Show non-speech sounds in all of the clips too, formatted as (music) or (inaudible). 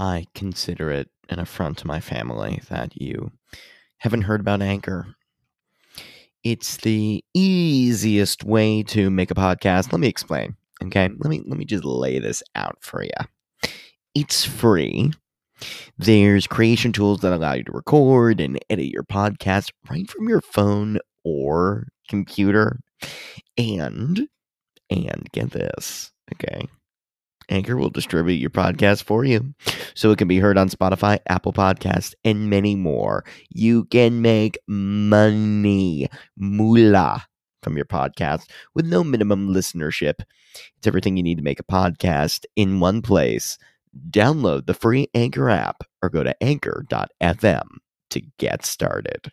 I consider it an affront to my family that you haven't heard about Anchor. It's the easiest way to make a podcast. Let me explain. Okay, let me let me just lay this out for you. It's free. There's creation tools that allow you to record and edit your podcast right from your phone or computer. And and get this, okay? Anchor will distribute your podcast for you so it can be heard on Spotify, Apple Podcasts, and many more. You can make money, moolah, from your podcast with no minimum listenership. It's everything you need to make a podcast in one place. Download the free Anchor app or go to anchor.fm to get started.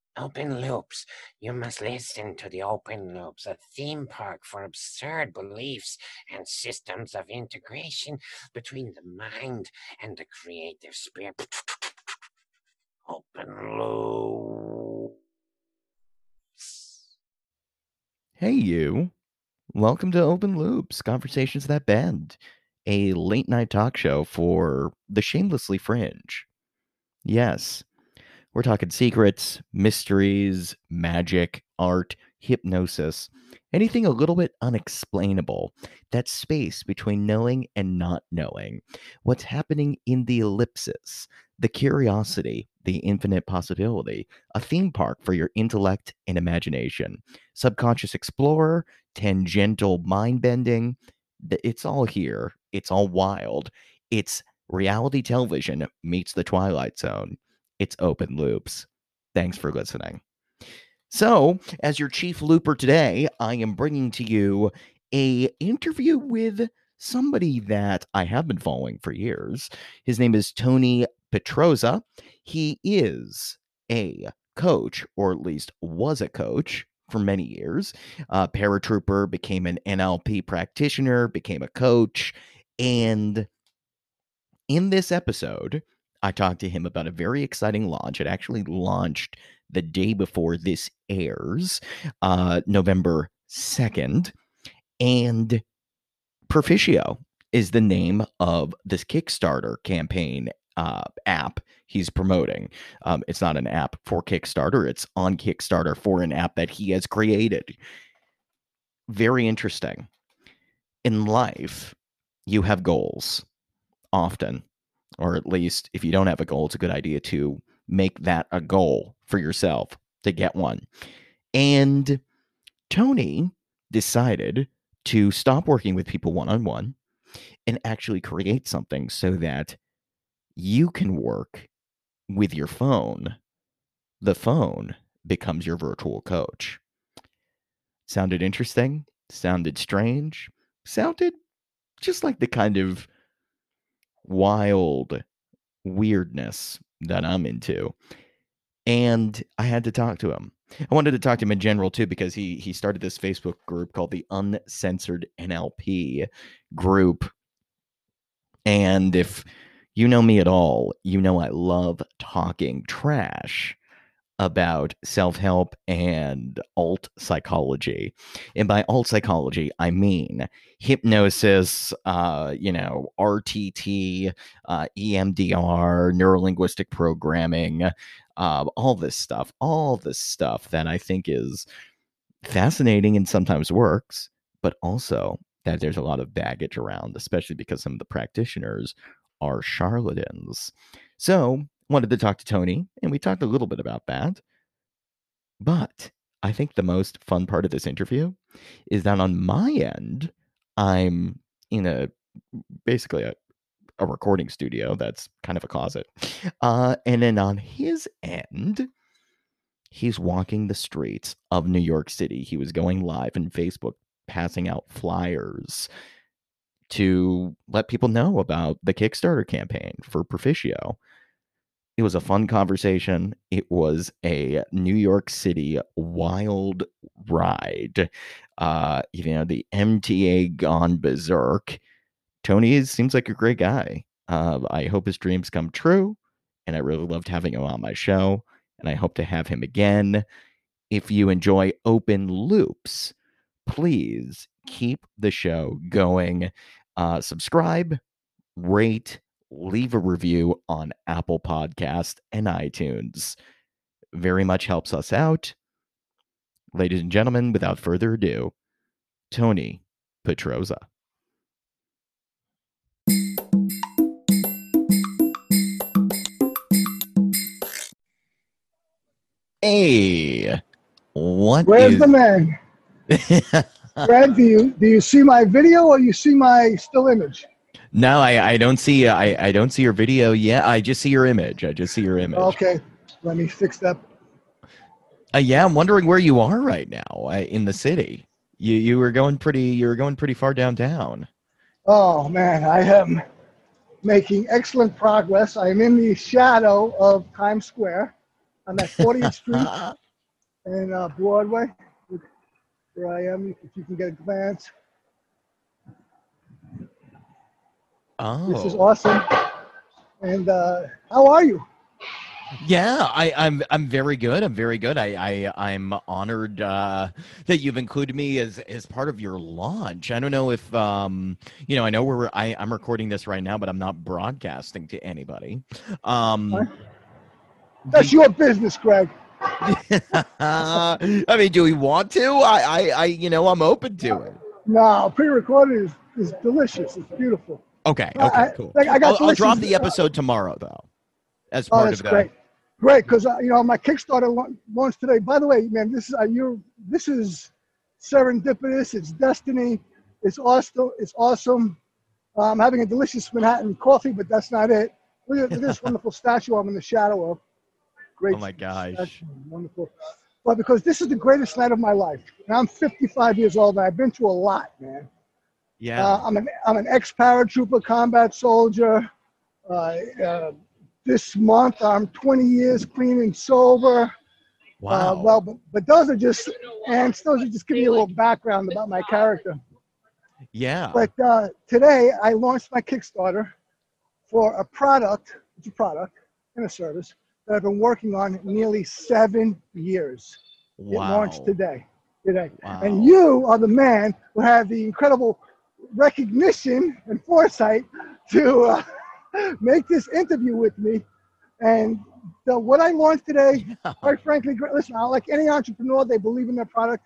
Open Loops. You must listen to the Open Loops, a theme park for absurd beliefs and systems of integration between the mind and the creative spirit. Open Loops. Hey, you. Welcome to Open Loops Conversations That Bend, a late night talk show for the shamelessly fringe. Yes, we're talking secrets, mysteries, magic, art, hypnosis, anything a little bit unexplainable. That space between knowing and not knowing. What's happening in the ellipsis, the curiosity, the infinite possibility, a theme park for your intellect and imagination. Subconscious explorer, tangential mind bending. It's all here. It's all wild. It's reality television meets the Twilight Zone it's open loops. Thanks for listening. So, as your chief looper today, I am bringing to you a interview with somebody that I have been following for years. His name is Tony Petrozza. He is a coach, or at least was a coach for many years. Uh, paratrooper, became an NLP practitioner, became a coach. And in this episode, I talked to him about a very exciting launch. It actually launched the day before this airs, uh, November 2nd. And Perficio is the name of this Kickstarter campaign uh, app he's promoting. Um, it's not an app for Kickstarter, it's on Kickstarter for an app that he has created. Very interesting. In life, you have goals often or at least if you don't have a goal, it's a good idea to make that a goal for yourself to get one. And Tony decided to stop working with people one on one and actually create something so that you can work with your phone. The phone becomes your virtual coach. Sounded interesting? Sounded strange? Sounded just like the kind of wild weirdness that I'm into. And I had to talk to him. I wanted to talk to him in general too because he he started this Facebook group called the Uncensored NLP group. And if you know me at all, you know I love talking trash about self help and alt psychology. And by alt psychology, I mean hypnosis, uh, you know, RTT, uh, EMDR, neurolinguistic programming, uh, all this stuff, all this stuff that I think is fascinating and sometimes works, but also that there's a lot of baggage around, especially because some of the practitioners are charlatans. So wanted to talk to Tony, and we talked a little bit about that. But I think the most fun part of this interview is that on my end, I'm in a basically a, a recording studio that's kind of a closet. Uh, and then on his end, he's walking the streets of New York City. He was going live in Facebook, passing out flyers to let people know about the Kickstarter campaign for Perficio It was a fun conversation. It was a New York City wild ride. Uh, you know, the MTA gone berserk. Tony seems like a great guy. Uh, I hope his dreams come true. And I really loved having him on my show. And I hope to have him again. If you enjoy open loops, please keep the show going. Uh, subscribe, rate, leave a review on Apple Podcast and iTunes. Very much helps us out. Ladies and gentlemen, without further ado, Tony Petrozza. Hey, what Where's is- the man? (laughs) Brad, do you do you see my video or you see my still image? No, I, I don't see I, I don't see your video yet. I just see your image. I just see your image. Okay, let me fix that. Uh, yeah, I'm wondering where you are right now uh, in the city. You you were going pretty you were going pretty far downtown. Oh man, I am making excellent progress. I'm in the shadow of Times Square. I'm at 40th Street (laughs) and uh, Broadway. Where I am, if you can get a glance. This is oh, awesome. And uh, how are you? yeah. I, I'm I'm very good. I'm very good. I, I I'm honored uh, that you've included me as as part of your launch. I don't know if um you know I know we're I, I'm recording this right now, but I'm not broadcasting to anybody. Um? That's your business, Greg. (laughs) I mean, do we want to? I, I I you know I'm open to it. No, pre-recorded is, is delicious. It's beautiful. Okay. I- Okay. I- cool. like, I got I'll, I'll drop the episode tomorrow though, as Oh, that's of the. great. Great, because uh, you know my Kickstarter la- launched today. By the way, man, this is uh, you. This is serendipitous. It's destiny. It's awesome. It's awesome. Uh, I'm having a delicious Manhattan coffee, but that's not it. Look at, look at this (laughs) wonderful statue I'm in the shadow of. Great. Oh my gosh. statue, Wonderful. But because this is the greatest night of my life, and I'm 55 years old, and I've been through a lot, man. Yeah. Uh, I'm an I'm an ex paratrooper, combat soldier. Uh, uh, this month I'm 20 years clean and sober. wow. Uh, well, but, but those are just and those are just giving you a little background about my character. yeah. But uh, today I launched my Kickstarter for a product. It's a product and a service that I've been working on nearly seven years. It launched today. Today. Wow. And you are the man who had the incredible recognition and foresight to uh, (laughs) make this interview with me. And the, what I launched today, (laughs) quite frankly, listen, I like any entrepreneur, they believe in their product.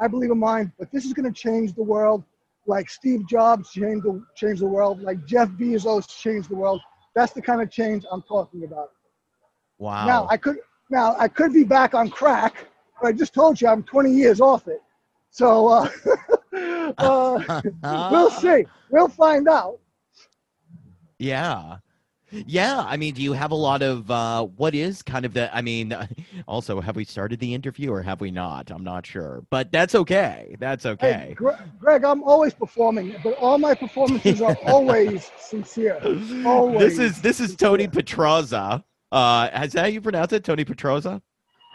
I believe in mine, but this is going to change the world like Steve Jobs changed the, changed the world, like Jeff Bezos changed the world. That's the kind of change I'm talking about. Wow. Now I could now I could be back on crack, but I just told you I'm 20 years off it. So uh, (laughs) (laughs) uh, we'll (laughs) see. We'll find out. Yeah. Yeah, I mean, do you have a lot of uh what is kind of the I mean, (laughs) also have we started the interview or have we not? I'm not sure. But that's okay. That's Hey, okay. Gre- Greg, I'm always performing, but all my performances are always sincere. Always. This is this is Tony Petrozza. Uh is that how you pronounce it? Tony Petrozza?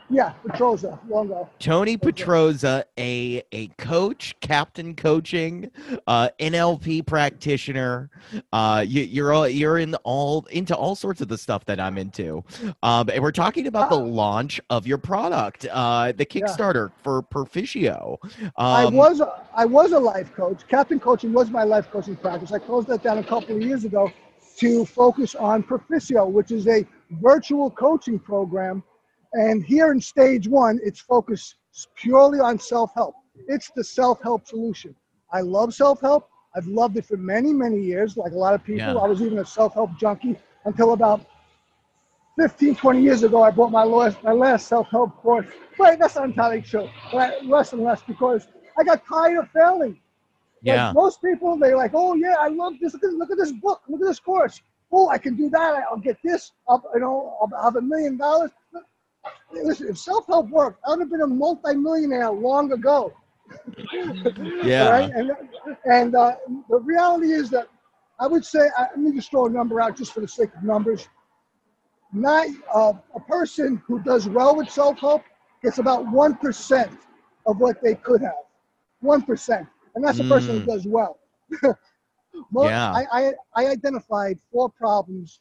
Yeah, Petrozza, Longo. Tony Petrozza, a a coach, captain coaching, uh, NLP practitioner. Uh, you, you're all you're in all into all sorts of the stuff that I'm into. Um, and we're talking about the Ah. launch of your product, uh, the Yeah. Kickstarter for Perficio. I Um, was a, I was a life coach. Captain coaching was my life coaching practice. I closed that down a couple of years ago to focus on Perficio, which is a virtual coaching program. And here in stage one, it's focused purely on self-help. It's the self-help solution. I love self-help. I've loved it for many, many years. Like a lot of people, Yeah. I was even a self-help junkie until about 15, 20 years ago, I bought my last, my last self-help course. Wait, that's not entirely true. But less and less because I got tired of failing. Like, yeah, most people, they're like, oh yeah, I love this. Look at, look at this book. Look at this course. Oh, I can do that. I'll get this. I'll, you know, I'll have a million dollars. Listen, if self-help worked, I would have been a multi-millionaire long ago. (laughs) yeah. Right? And, and uh, the reality is that I would say, I, let me just throw a number out just for the sake of numbers. not uh, a person who does well with self-help gets about one percent of what they could have. One percent, and that's a person Mm. who does well. (laughs) Mo- Yeah. I, I I identified four problems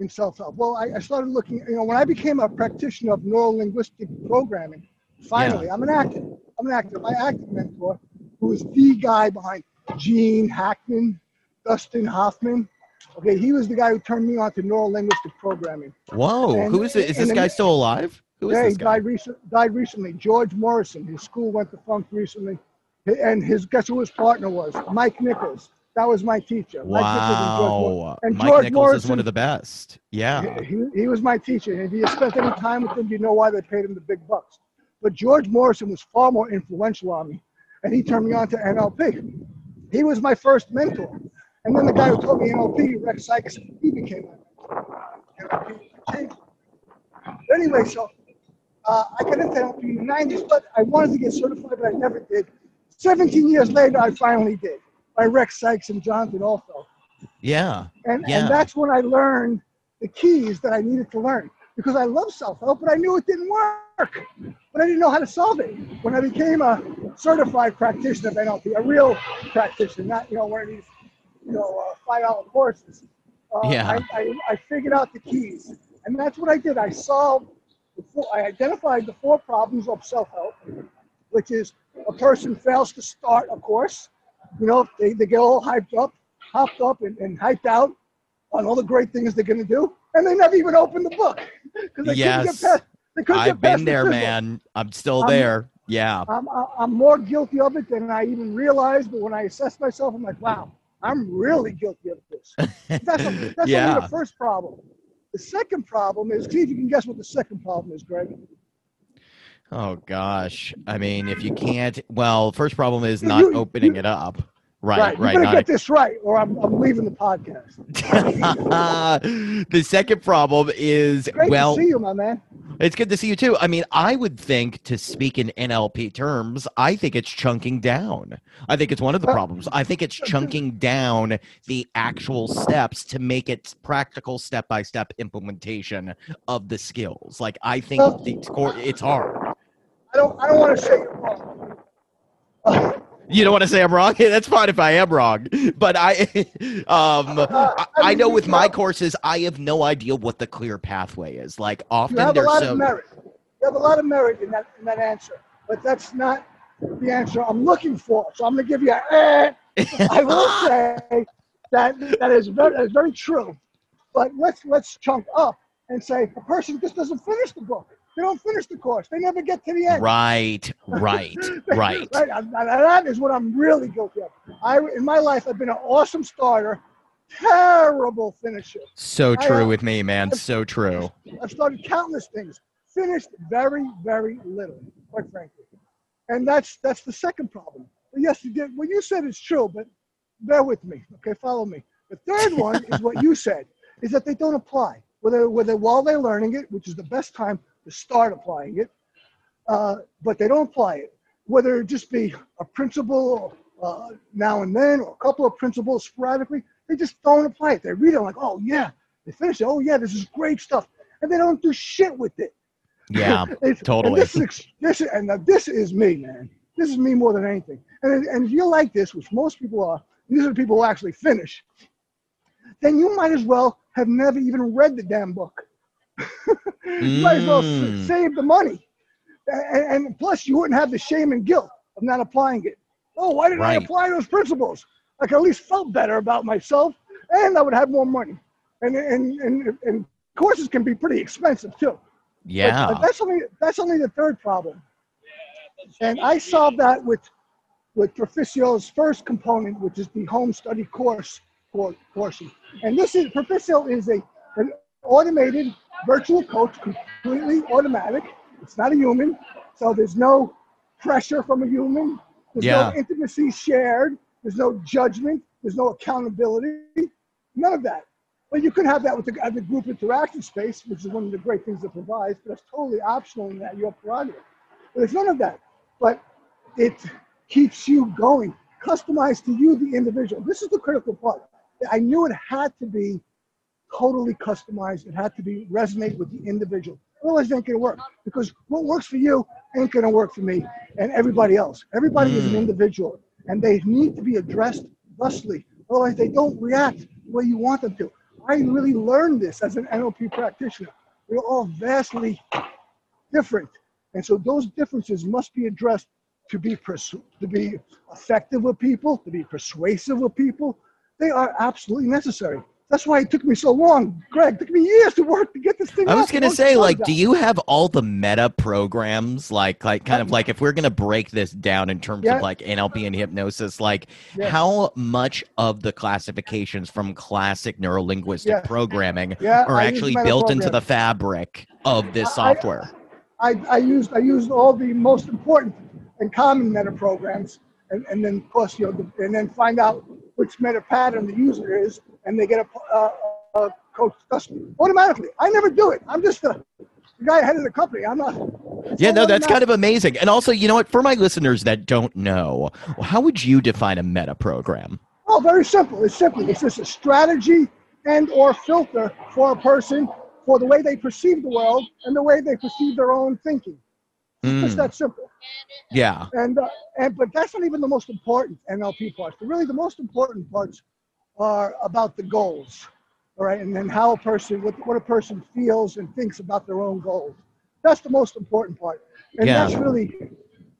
in self-help. Well, I, I started looking. You know, when I became a practitioner of neuro-linguistic programming, finally, I'm an actor. I'm an actor. My acting mentor, who is the guy behind Gene Hackman, Dustin Hoffman. Okay, he was the guy who turned me on to neuro-linguistic programming. Whoa, And- who is it? Is this then- guy still alive? Who is Yeah, this he guy? died, recent, died recently. George Morrison. His school went to funk recently. And his guess who his partner was? Mike Nichols. That was my teacher. Mike Nichols and George Wow. and Mike George Nichols is one of the best. Yeah. He, he was my teacher. And if you spent any time with him, you know why they paid him the big bucks. But George Morrison was far more influential on me. And he turned me on to NLP. He was my first mentor. And then the guy who taught me NLP, Rex Sikes, he became my mentor. NLP changed me. Anyway, so uh, I got into NLP in the 90s, but I wanted to get certified, but I never did. 17 years later, I finally did by Rex Sikes and Jonathan Altfeld. Yeah. And, Yeah. and that's when I learned the keys that I needed to learn because I love self help, but I knew it didn't work. But I didn't know how to solve it. When I became a certified practitioner of NLP, a real practitioner, not you know one of these you know uh, five dollar courses, uh, Yeah. I, I, I figured out the keys, and that's what I did. I solved. The four, I identified the four problems of self help, which is a person fails to start a course. You know, they, they get all hyped up, hopped up, and, and hyped out on all the great things they're going to do, and they never even open the book because they couldn't get past. They couldn't I've get past been the there, symbol. man. I'm still I'm- there. Yeah. I'm, I'm more guilty of it than I even realized. But when I assess myself, I'm like, wow, I'm really guilty of this. (laughs) That's, a, that's Yeah. only the first problem. The second problem is, see if you can guess what the second problem is, Greg. Oh gosh. I mean, if you can't, well, first problem is not you- opening you- it up. Right, Right. right. You better get this right, or I'm, I'm leaving the podcast. (laughs) the second problem is Great well, to see you, my man. it's good to see you too. I mean, I would think to speak in NLP terms, I think it's chunking down. I think it's one of the problems. I think it's (laughs) chunking down the actual steps to make it practical step by step implementation of the skills. Like I think the core it's hard. I don't. I don't want to say you're wrong. Uh, You don't want to say I'm wrong? (laughs) That's fine if I am wrong. But I (laughs) um (laughs) I, I mean, know with my courses I have no idea what the clear pathway is. Like often you have a there's lot so of merit. You have a lot of merit in that in that answer, but that's not the answer I'm looking for. So I'm going to give you a. Eh. I will say that that is very, that is very true. But let's let's chunk up and say a person just doesn't finish the book. They don't finish the course. They never get to the end. Right, (laughs) right, right. right. That is what I'm really guilty of. I in my life I've been an awesome starter, terrible finisher. So true with me, man. So true. I've started countless things, finished very, very little, quite frankly. And that's that's the second problem. But yes, you did what you said is true, but bear with me. Okay, follow me. The third one is what you said, is that they don't apply. Whether whether while they're learning it, which is the best time to start applying it, uh, but they don't apply it. Whether it just be a principle uh, now and then, or a couple of principles sporadically, they just don't apply it. They read it like, oh yeah, they finish it. Oh yeah, this is great stuff, and they don't do shit with it. Yeah, (laughs) It's- totally. And this is this is- and this is me, man. This is me more than anything. And and if you're like this, which most people are, these are the people who actually finish. Then you might as well have never even read the damn book. You might as well Mm. save the money, and, and plus you wouldn't have the shame and guilt of not applying it. Oh, why didn't I apply those principles? I could at least felt better about myself, and I would have more money. And and and, and courses can be pretty expensive too. But, Yeah. uh, that's only that's only the third problem. And I solved that with with Perficio's first component, which is the home study course por- portion. And this is Perficio is a an automated virtual coach, completely automatic. It's not a human, so there's no pressure from a human. There's Yeah. no intimacy shared. There's no judgment. There's no accountability. None of that. But you could have that with the, the group interaction space, which is one of the great things it provides, but that's totally optional in that your prerogative. But there's none of that. But it keeps you going, customized to you, the individual. This is the critical part. I knew it had to be totally customized. It had to be resonate with the individual. Otherwise, it ain't gonna work because what works for you ain't gonna work for me and everybody else. Everybody is an Mm. individual, and they need to be addressed thusly. Otherwise, they don't react the way you want them to. I really learned this as an NLP practitioner. We're all vastly different, and so those differences must be addressed to be persu- to be effective with people, to be persuasive with people. They are absolutely necessary. That's why it took me so long, Greg. It took me years to work to get this thing. I was gonna say, like, do you have all the meta programs? Like, like, kind of like, if we're gonna break this down in terms Yeah. of like NLP and hypnosis, like, how much of the classifications from classic neurolinguistic Yes. programming Yeah, are I actually built into the fabric of this I- I- software? I, I used I used all the most important and common meta programs, and, and then of course you know, the, and then find out which meta pattern the user is, and they get a, a, a coach automatically. I never do it. I'm just the, the guy ahead of the company. I'm not. Yeah, no, that's kind of amazing. And also, you know what? For my listeners that don't know, how would you define a meta program? Oh, very simple. It's simply it's just a strategy and or filter for a person for the way they perceive the world and the way they perceive their own thinking. It's Mm, that simple. yeah. And uh, and but that's not even the most important NLP part. But really, the most important parts are about the goals, all right, and then how a person what what a person feels and thinks about their own goals. That's the most important part, and Yeah. that's really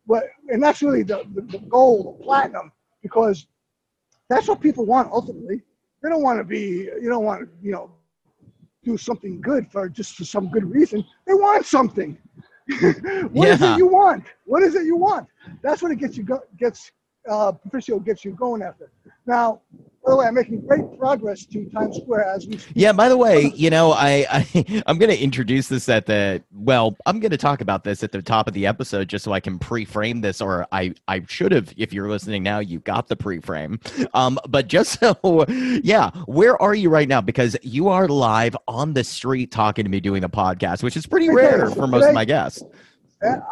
what and that's really the, the the goal, the platinum, because that's what people want ultimately. They don't want to be you don't want to you know do something good for just for some good reason. They want something. (laughs) What is Yeah. it you want? What is it you want? That's what it gets you go, gets uh, Perficio gets you going after. Now, by the way, I'm making great progress to Times Square as we speak. Yeah, by the way, you know, I, I (laughs) I'm going to introduce this at the well, I'm going to talk about this at the top of the episode just so I can pre-frame this or I I should have if you're listening now, you got the pre-frame. Um but just (laughs) so yeah, where are you right now because you are live on the street talking to me doing the podcast, which is pretty rare for most of my guests.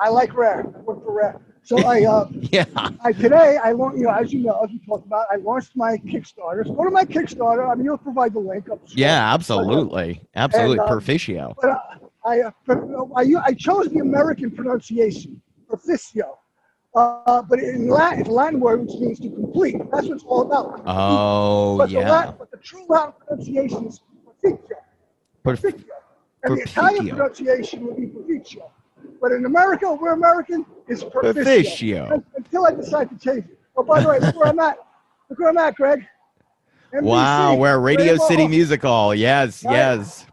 I like rare. I work for rare. So I, uh, (laughs) Yeah. I today I want you know as you know as we talked about I launched my Kickstarter. So go to my Kickstarter. I mean you'll provide the link up. Yeah, absolutely. Absolutely And, uh, Proficio. But uh, I, uh, I I chose the American pronunciation Perficio. Uh, but in Latin, it's Latin word which means to complete. That's what it's all about. Oh, but, the yeah. Latin, but the true Latin pronunciation is Perficio. Perf- Proficio. And the Italian pronunciation would be Proficio. But in America, we're American, it's Proficio. Proficio. Until I decide to change it. Oh, by the way, look where I'm at. Look where I'm at, Greg. NBC, Wow, we're Radio Rainbow City. Music Hall. Yes, Right. yes.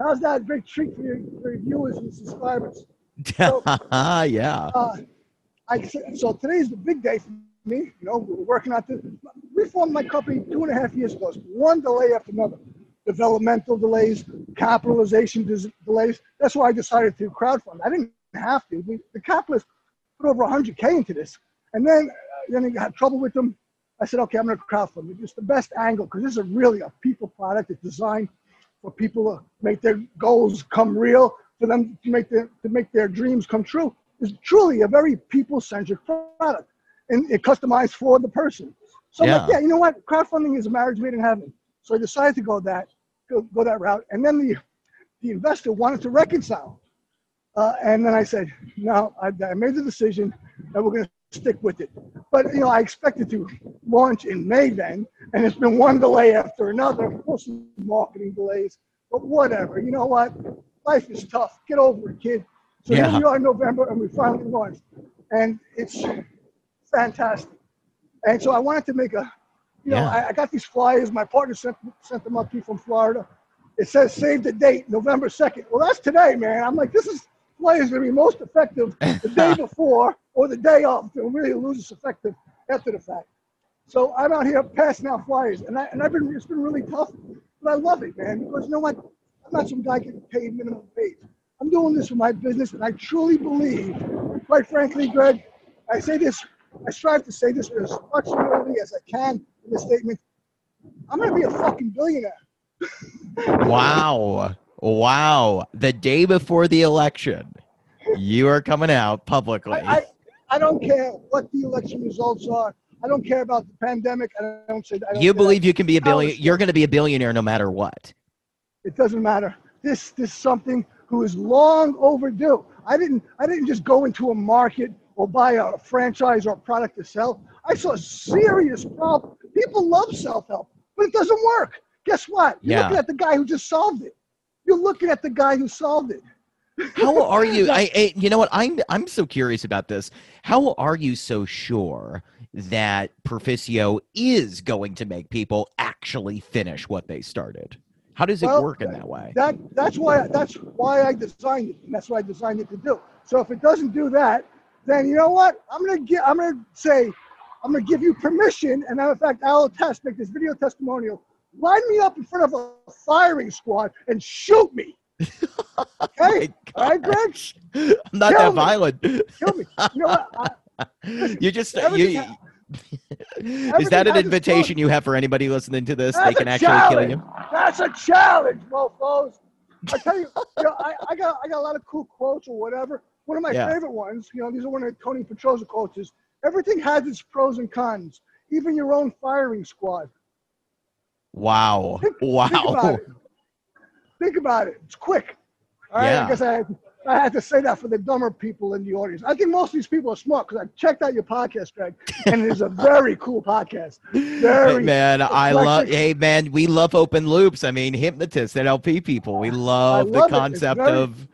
How's that? a Great treat for your, for your viewers and subscribers. So- (laughs) yeah. uh, I so today's the big day for me. You know, we're working on this. We formed my company two and a half years ago. One delay after another. Developmental delays, capitalization des- delays. That's why I decided to crowdfund. I didn't have to. We, the capitalists put over 100k into this, and then uh, then I had trouble with them. I said, okay, I'm going to crowdfund. It's the best angle because this is a really a people product. It's designed for people to make their goals come real, for them to make their to make their dreams come true. It's truly a very people-centric product, and it customized for the person. So I'm like, Yeah. yeah, you know what? Crowdfunding is a marriage made in heaven. So I decided to go that go, go that route, and then the the investor wanted to reconcile, uh, and then I said, no, I, I made the decision that we're going to stick with it. But you know, I expected to launch in May then, and it's been one delay after another, mostly marketing delays. But whatever, you know what? Life is tough. Get over it, kid. So Yeah. here we are in November, and we finally launched, and it's fantastic. And so I wanted to make a, you know, Yeah. I, I got these flyers. My partner sent sent them up to me from Florida. It says save the date, November second. Well, that's today, man. I'm like, this is flyers going to be most effective the day (laughs) before or the day of. It'll really lose its effective after the fact. So I'm out here passing out flyers, and I and I've been it's been really tough, but I love it, man. Because you know what? I'm not some guy getting paid minimum wage. I'm doing this for my business, and I truly believe, quite frankly, Greg, I say this, I strive to say this with as much humility as I can in this statement. I'm gonna be a fucking billionaire. Wow. Wow. The day before the election, you are coming out publicly. I, I, I don't care what the election results are. I don't care about the pandemic. I don't say. Don't You believe you can be a billion? You're going to be a billionaire no matter what. it doesn't matter. This this is something who is long overdue. I didn't I didn't just go into a market or buy a franchise or a product to sell. I saw a serious problem. People love self help, but it doesn't work. Guess what? You're Yeah. looking at the guy who just solved it. You're looking at the guy who solved it. (laughs) How are you? I, I, you know what? I'm, I'm so curious about this. How are you so sure that Perficio is going to make people actually finish what they started? How does it Well, work in that way? That that's why that's why I designed it. And that's what I designed it to do. So if it doesn't do that, then you know what? I'm gonna get I'm gonna say I'm gonna give you permission, and in fact I'll attest, make this video testimonial. Line me up in front of a firing squad and shoot me. (laughs) Okay? All right, Greg? I'm not Kill that me. violent. Kill me. You know what? (laughs) I, you just you, ha- (laughs) is that an invitation you have for anybody listening to this? They can actually kill you. That's a challenge, mofos. I tell you, you know, I, I got I got a lot of cool quotes or whatever. One of my Yeah. favorite ones, you know, these are one of Tony Petrozza quotes is everything has its pros and cons, even your own firing squad. Wow. Think Wow. about it. Think about it. It's quick. All right. Yeah. I guess I had, I had to say that for the dumber people in the audience. I think most of these people are smart because I checked out your podcast, Greg, and it is a very (laughs) cool podcast. Hey, Very man, I love. Hey, man, we love open loops. I mean, hypnotists, NLP people. We love, love the concept very- of.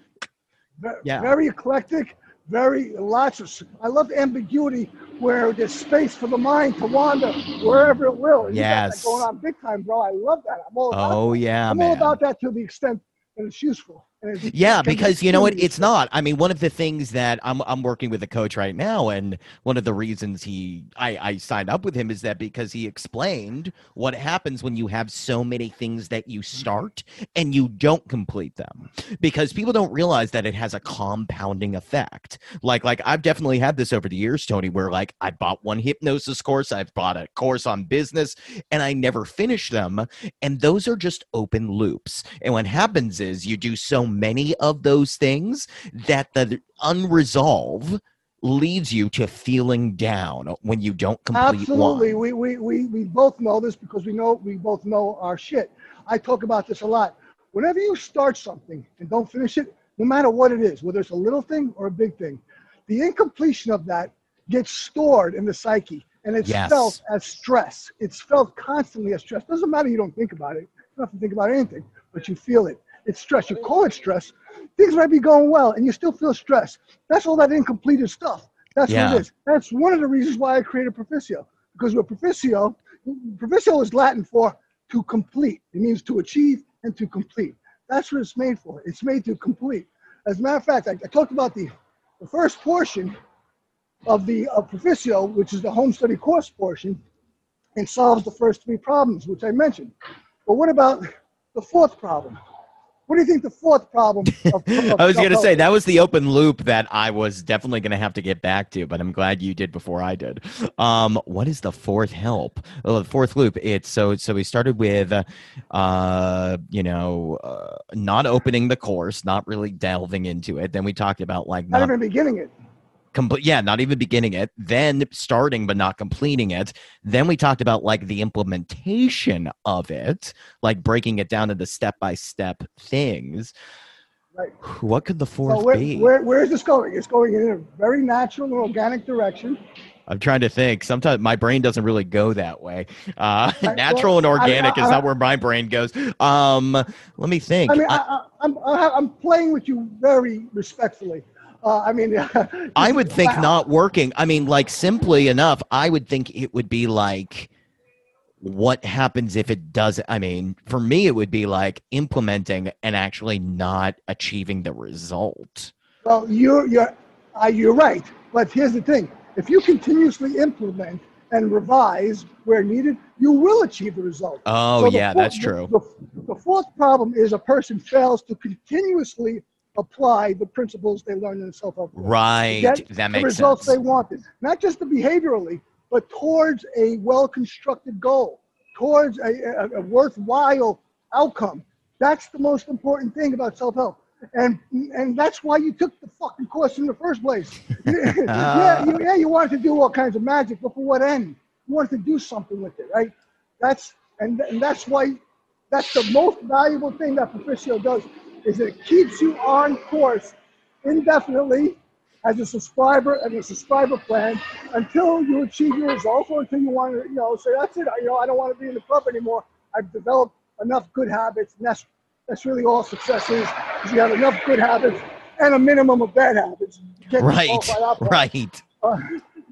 Yeah. Very eclectic, very lots of. I love ambiguity where there's space for the mind to wander wherever it will. And you got that Yes. going on big time, bro. I love that. I'm all about Oh that. yeah, I'm man. all about that to the extent that it's useful. Yeah, because you know what? It's not. I mean, one of the things that I'm I'm working with a coach right now, and one of the reasons he I, I signed up with him is that because he explained what happens when you have so many things that you start and you don't complete them. Because people don't realize that it has a compounding effect. Like like I've definitely had this over the years, Tony, where like I bought one hypnosis course, I've bought a course on business, and I never finished them. And those are just open loops. And what happens is you do so many of those things that the unresolve leads you to feeling down when you don't complete Absolutely. one. We, we, we, we both know this because we know we both know our shit. I talk about this a lot. Whenever you start something and don't finish it, no matter what it is, whether it's a little thing or a big thing, the incompletion of that gets stored in the psyche and it's Yes. felt as stress. It's felt constantly as stress. Doesn't matter you don't think about it. You don't have to think about anything, but you feel it. It's stress. You call it stress. Things might be going well and you still feel stress. That's all that incompleted stuff. That's Yeah. what it is. That's one of the reasons why I created Perficio. Because with Perficio, Perficio is Latin for to complete. It means to achieve and to complete. That's what it's made for. It's made to complete. As a matter of fact, I, I talked about the, the first portion of the of Perficio, which is the home study course portion, and solves the first three problems, which I mentioned. But what about the fourth problem? What do you think the fourth problem (laughs) of, of I was going to say that was the open loop that I was definitely going to have to get back to, but I'm glad you did before I did. Um, what is the fourth help? Oh, the fourth loop. It's so so we started with, uh, uh, you know, uh, not opening the course, not really delving into it. Then we talked about like not not even beginning it. Complete yeah not even beginning it then starting but not completing it then we talked about like the implementation of it like breaking it down into step by step things Right. what could the fourth So where, be where, where is this going? It's going in a very natural and organic direction. i'm trying to think sometimes my brain doesn't really go that way uh (laughs) Right, natural and well, I- organic I- is I- not where my brain goes um let me think I mean, I- I, I, I'm, I I'm playing with you very respectfully. Uh, I mean, (laughs) I would think wow. not working. I mean, like simply enough, I would think it would be like what happens if it doesn't. I mean, for me, it would be like implementing and actually not achieving the result. Well, you're you're uh, you're right. But here's the thing: if you continuously implement and revise where needed, you will achieve the result. Oh, So the yeah, fourth- that's true. The, the fourth problem is a person fails to continuously apply the principles they learned in self-help. Right. That the results sense. they wanted, not just the behaviorally, but towards a well-constructed goal, towards a, a, a worthwhile outcome. That's the most important thing about self-help. And and that's why you took the fucking course in the first place. (laughs) (laughs) yeah, you, yeah, you wanted to do all kinds of magic, but for what end? You wanted to do something with it, right? That's and, and that's why that's the most valuable thing that Perficio does is it keeps you on course indefinitely as a subscriber and a subscriber plan until you achieve your results or until you want to, you know, say that's it. You know, I don't want to be in the club anymore. I've developed enough good habits, and that's that's really all success is. is you have enough good habits and a minimum of bad habits. Right. Right. Uh,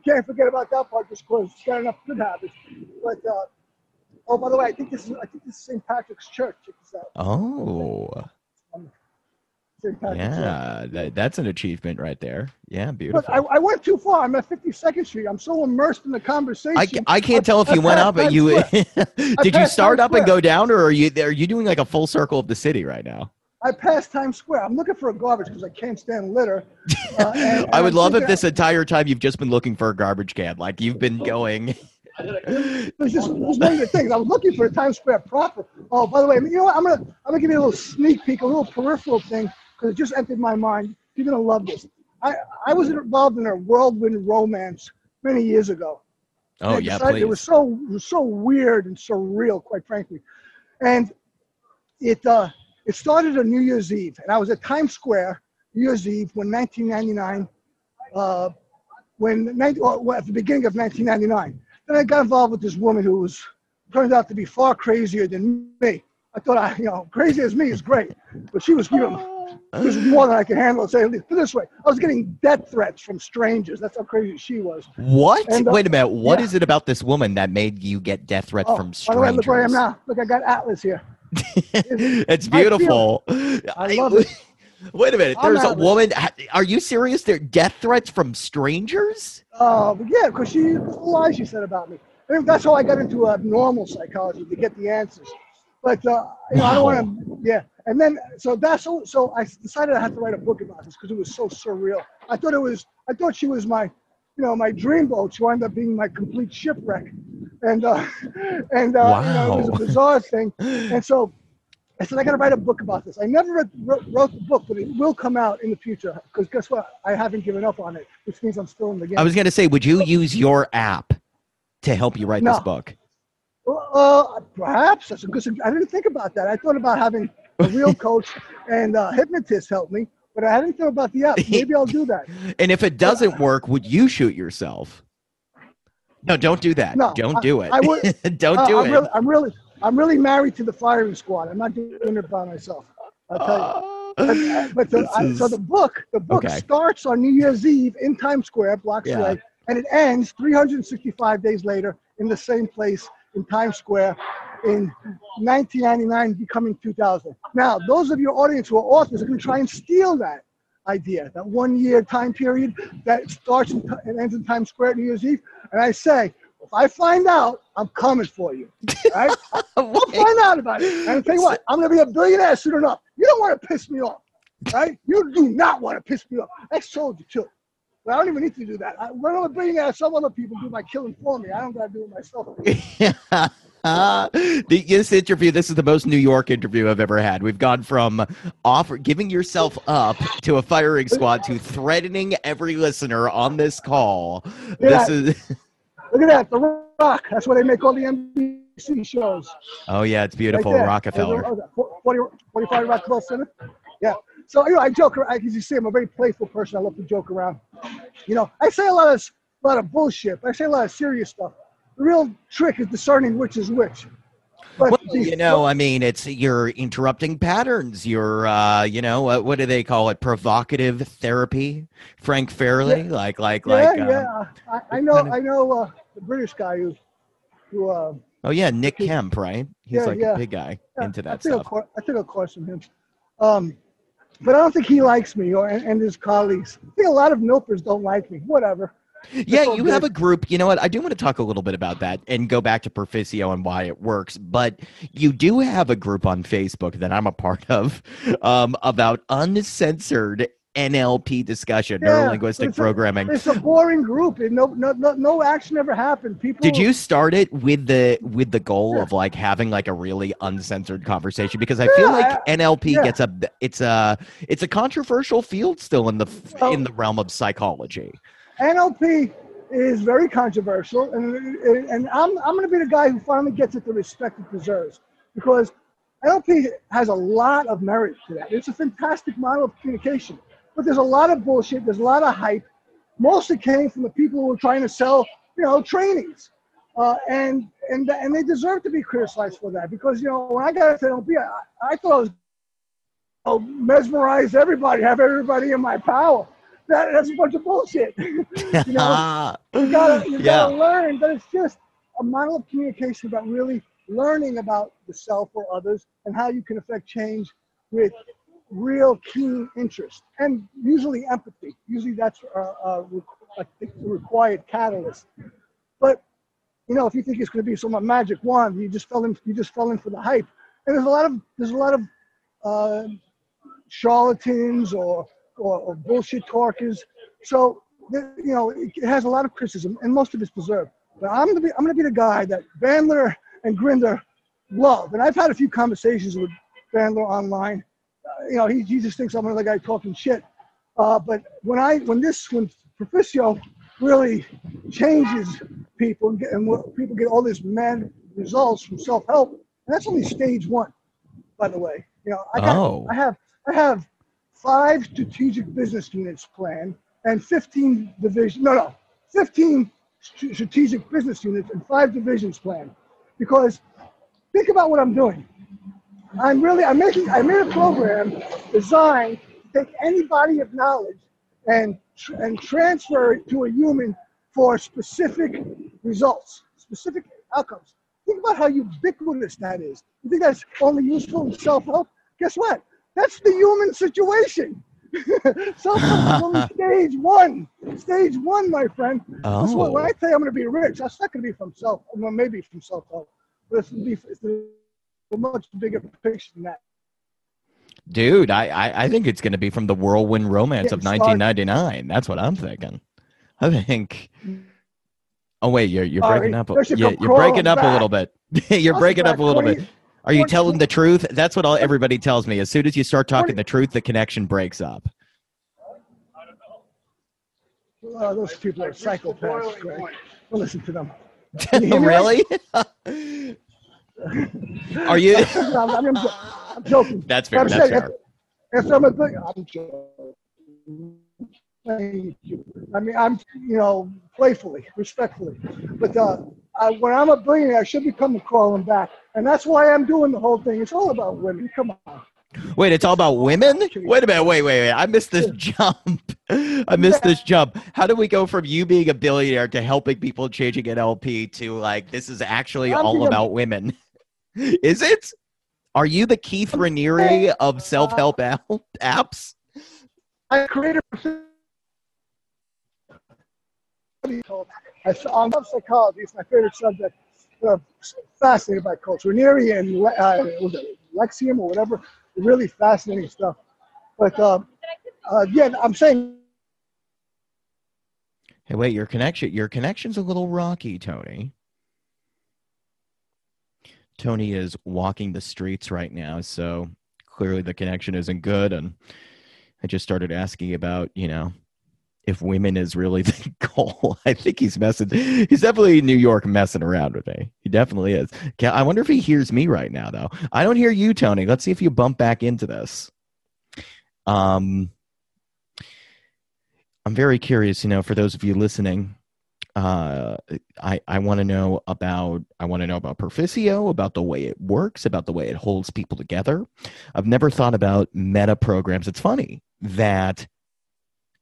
can't forget about that part just because you got enough good habits. But uh, oh, by the way, I think this is I think this is St. Patrick's Church. Check this out. Oh. St. Patrick's Church. Yeah, that, that's an achievement right there. Yeah, beautiful. Look, I, I went too far. I'm at 52nd Street. I'm so immersed in the conversation. I, I can't tell if you (laughs) went up, but you (laughs) did. You start up and go down, or are you are you doing like a full circle of the city right now? I passed Times Square. I'm looking for a garbage because I can't stand litter. Uh, (laughs) and- I would I'm love if this entire time you've just been looking for a garbage can, like you've been going. Was just it was one of the things. I was looking for the Times Square proper. Oh, by the way, you know what? I'm gonna I'm gonna give you a little sneak peek, a little peripheral thing, because it just entered my mind. You're gonna love this. I I was involved in a whirlwind romance many years ago. Oh I yeah, decided It was so it was so weird and surreal, quite frankly. And it uh, it started on New Year's Eve, and I was at Times Square New Year's Eve when 1999, uh, when 90, well, at the beginning of 1999. Then I got involved with this woman who was turned out to be far crazier than me. I thought I, you know, crazy as me is great, but she was, you know, she was more than I can handle. Say, put this way, I was getting death threats from strangers. That's how crazy she was. What? And, uh, Wait a minute. What is yeah. it about this woman that made you get death threats Oh, from by the way, look where I am strangers? now. Look, I got Atlas here. (laughs) it's I beautiful. I love it. (laughs) Wait a minute. There's a woman. Are you serious? There death threats from strangers? Uh, yeah, because she the lies she said about me. I that's how I got into uh, normal psychology to get the answers. But uh, you know, I don't want to. Yeah, and then so that's so. So I decided I had to write a book about this because it was so surreal. I thought it was. I thought she was my, you know, my dreamboat. She wound up being my complete shipwreck, and uh, (laughs) and uh, you know, it was a bizarre thing. (laughs) And so I said, I got to write a book about this. I never wrote, wrote, the book, but it will come out in the future. Because guess what? I haven't given up on it, which means I'm still in the game. I was gonna say, would you use your app to help you write this book? Well, Uh, perhaps that's a good. I didn't think about that. I thought about having a real coach and uh, hypnotist helped me, but I hadn't thought about the app. Maybe I'll do that. (laughs) And if it doesn't work, would you shoot yourself? No, don't do that. No, don't I- do it. I would- (laughs) don't Uh, do I'm it. Really, I'm really, I'm really married to the firing squad. I'm not doing it by myself. I'll tell you. But, uh, but the, I, so the book, the book Okay. starts on New Year's Eve in Times Square, blocks Yeah. away, and it ends 365 days later in the same place in Times Square in 1999, becoming 2000. Now, those of your audience who are authors are going to try and steal that idea, that one-year time period that starts and ends in Times Square New Year's Eve, and I say, if I find out, I'm coming for you. Right? (laughs) I'll find out about it. And I'll tell you what, I'm gonna be a billionaire soon enough. You don't want to piss me off, right? You do not want to piss me off. I told you too. But I don't even need to do that. I, when I'm a billionaire, some other people do my killing for me. I don't gotta do it myself. (laughs) (laughs) The- this interview, this is the most New York interview I've ever had. We've gone from offer giving yourself up to a firing squad to threatening every listener on this call. Yeah. This is Look at that, The Rock. That's where they make all the NBC shows. oh yeah, it's beautiful, right. Rockefeller. Oh, that 40, 45 Rockefeller Center. Yeah. So you know, I joke. around. As you see, I'm a very playful person. I love to joke around. You know, I say a lot of a lot of bullshit. But I say a lot of serious stuff. The real trick is discerning which is which. But Well, you know, I mean, it's you're interrupting patterns. You're, uh, you know, what, what do they call it? Provocative therapy. Frank Farrelly, like, like, yeah, like. um, yeah. I, I know. kind of- I know uh, the British guy who, who. Uh, Oh yeah, Nick Kemp, right? He's Yeah, like yeah. a big guy yeah, into that took A stuff. course, I took a course from him. Um, but I don't think he likes me or and, and his colleagues. I think a lot of milpers don't like me. Whatever. Yeah, you have a group. You know what? I do want to talk a little bit about that and go back to Perficio and why it works. But you do have a group on Facebook that I'm a part of um, about uncensored NLP discussion, Yeah, neuro linguistic it's a- programming. It's a boring group. And no, no, no, no action ever happened. People. Did you start it with the with the goal Yeah. of like having like a really uncensored conversation? Because I feel like NLP yeah. gets a it's a it's a controversial field still in the Well- in the realm of psychology. NLP is very controversial, and and I'm I'm going to be the guy who finally gets it the respect it deserves because NLP has a lot of merit to that. It's a fantastic model of communication, but there's a lot of bullshit. There's a lot of hype. Mostly came from the people who were trying to sell, you know, trainings, uh, and and and they deserve to be criticized for that because you know when I got into NLP, I, I thought I was I'll mesmerize everybody, have everybody in my power. That, that's a bunch of bullshit. (laughs) you know, (laughs) you gotta, you Yeah. gotta learn, but it's just a model of communication about really learning about the self or others and how you can affect change with real keen interest and usually empathy. Usually that's a, a, a required catalyst. But you know, if you think it's going to be some magic wand, you just fell in. You just fell in for the hype. And there's a lot of there's a lot of uh, charlatans or, or, or bullshit talkers. So you know, it, has a lot of criticism, and most of it's deserved. But I'm gonna be I'm gonna be the guy that Bandler and Grinder love, and I've had a few conversations with Bandler online. Uh, you know, he, he just thinks I'm another guy talking shit. Uh, but when I when this when Perficio really changes people and, get, and people get all this mad results from self help, and that's only stage one, by the way. You know, I got Oh. I have I have five strategic business units planned and 15 division no no 15 st- strategic business units and five divisions planned because think about what I'm doing. I'm really I'm making I made a program designed to take any body of knowledge and tr- and transfer it to a human for specific results, specific outcomes. Think about how ubiquitous that is. You think that's only useful in self-help? Guess what? That's the human situation. self-help is only stage one. Stage one, my friend. That's what, when Oh. I say I'm going to be rich, that's not going to be from self, well, maybe from self-help, but it's, gonna be, it's a much bigger picture than that. Dude, I, I, I think it's going to be from the whirlwind romance of Getting started. 1999. That's what I'm thinking. I think. Oh wait, you're you're Sorry, breaking up. a- Yeah, you're (laughs) breaking up a little bit. you're I'll breaking up a little 20 bit. Are you telling the truth? That's what all everybody tells me. As soon as you start talking the truth, the connection breaks up. Uh, those people are psychopaths, Greg. Don't listen to them. (laughs) you hear me really? (laughs) Are you? I'm, I'm, I'm joking. (laughs) That's fair. I'm That's saying, fair. If, if I'm a big, I'm joking. I mean, I'm, you know, playfully, respectfully. But uh, I, when I'm a billionaire, I should be coming crawling back. And that's why I'm doing the whole thing. It's all about women. Come on. Wait, it's all about women? Wait a minute. Wait, wait, wait. I missed this jump. (laughs) I missed this jump. How do we go from you being a billionaire to helping people changing NLP to like this is actually I'm all about women? (laughs) Is it? Are you the Keith Raniere of self-help uh, al- (laughs) apps? I created. I love psychology. It's my favorite subject. I'm fascinated by culture. Neri and uh, Lexium or whatever. Really fascinating stuff. But uh, uh, yeah, I'm saying Hey, wait, your connection your connection's a little rocky, Tony. Tony is walking the streets right now, so clearly the connection isn't good and I just started asking about, you know, if women is really (laughs) the goal. I think he's messing he's definitely in New York messing around with me. He definitely is. I wonder if he hears me right now though. I don't hear you, Tony. Let's see if you bump back into this. Um I'm very curious, you know, for those of you listening, uh, I I want to know about I want to know about Perficio, about the way it works, about the way it holds people together. I've never thought about meta programs. It's funny that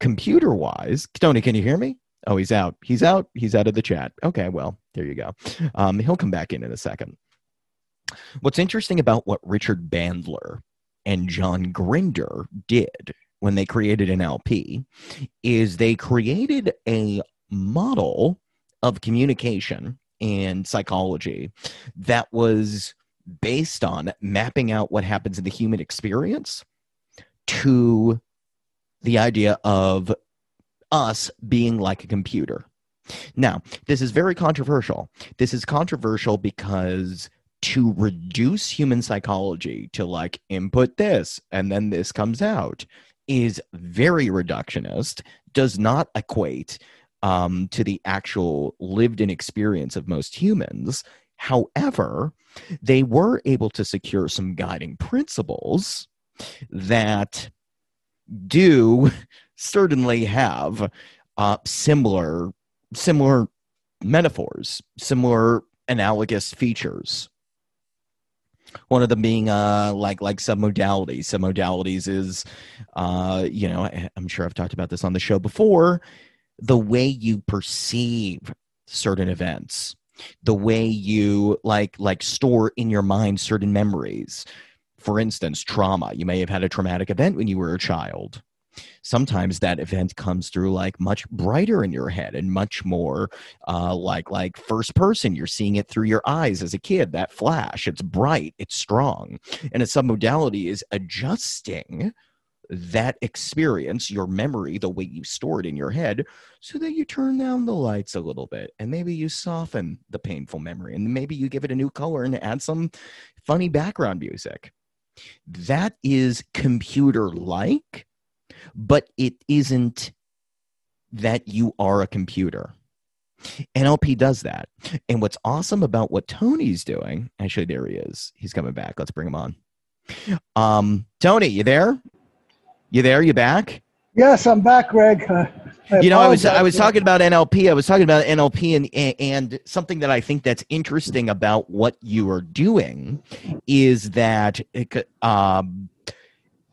computer wise, Tony, can you hear me? Oh, he's out. He's out. He's out of the chat. Okay, well, there you go. Um, he'll come back in in a second. What's interesting about what Richard Bandler and John Grinder did when they created NLP is they created a model of communication and psychology that was based on mapping out what happens in the human experience to the idea of us being like a computer. Now, this is very controversial. This is controversial because to reduce human psychology to like input this and then this comes out is very reductionist, does not equate um, to the actual lived in experience of most humans. However, they were able to secure some guiding principles that do (laughs) certainly have uh, similar similar metaphors, similar analogous features. One of them being uh, like like submodalities. Submodalities is, uh, you know, I- I'm sure I've talked about this on the show before. The way you perceive certain events, the way you like like store in your mind certain memories. For instance, trauma. You may have had a traumatic event when you were a child. Sometimes that event comes through like much brighter in your head and much more uh, like like first person. You're seeing it through your eyes as a kid that flash. It's bright. It's strong. And a submodality is adjusting that experience your memory the way you store it in your head so that you turn down the lights a little bit. And maybe you soften the painful memory. And maybe you give it a new color and add some funny background music that is computer like but it isn't that you are a computer. NLP does that. And what's awesome about what Tony's doing, actually, there he is. He's coming back. Let's bring him on. Um, Tony, you there? You there? You back? Yes, I'm back, Greg. (laughs) Uh, you know, I was I was talking about NLP. I was talking about NLP and and something that I think that's interesting about what you are doing is that it um,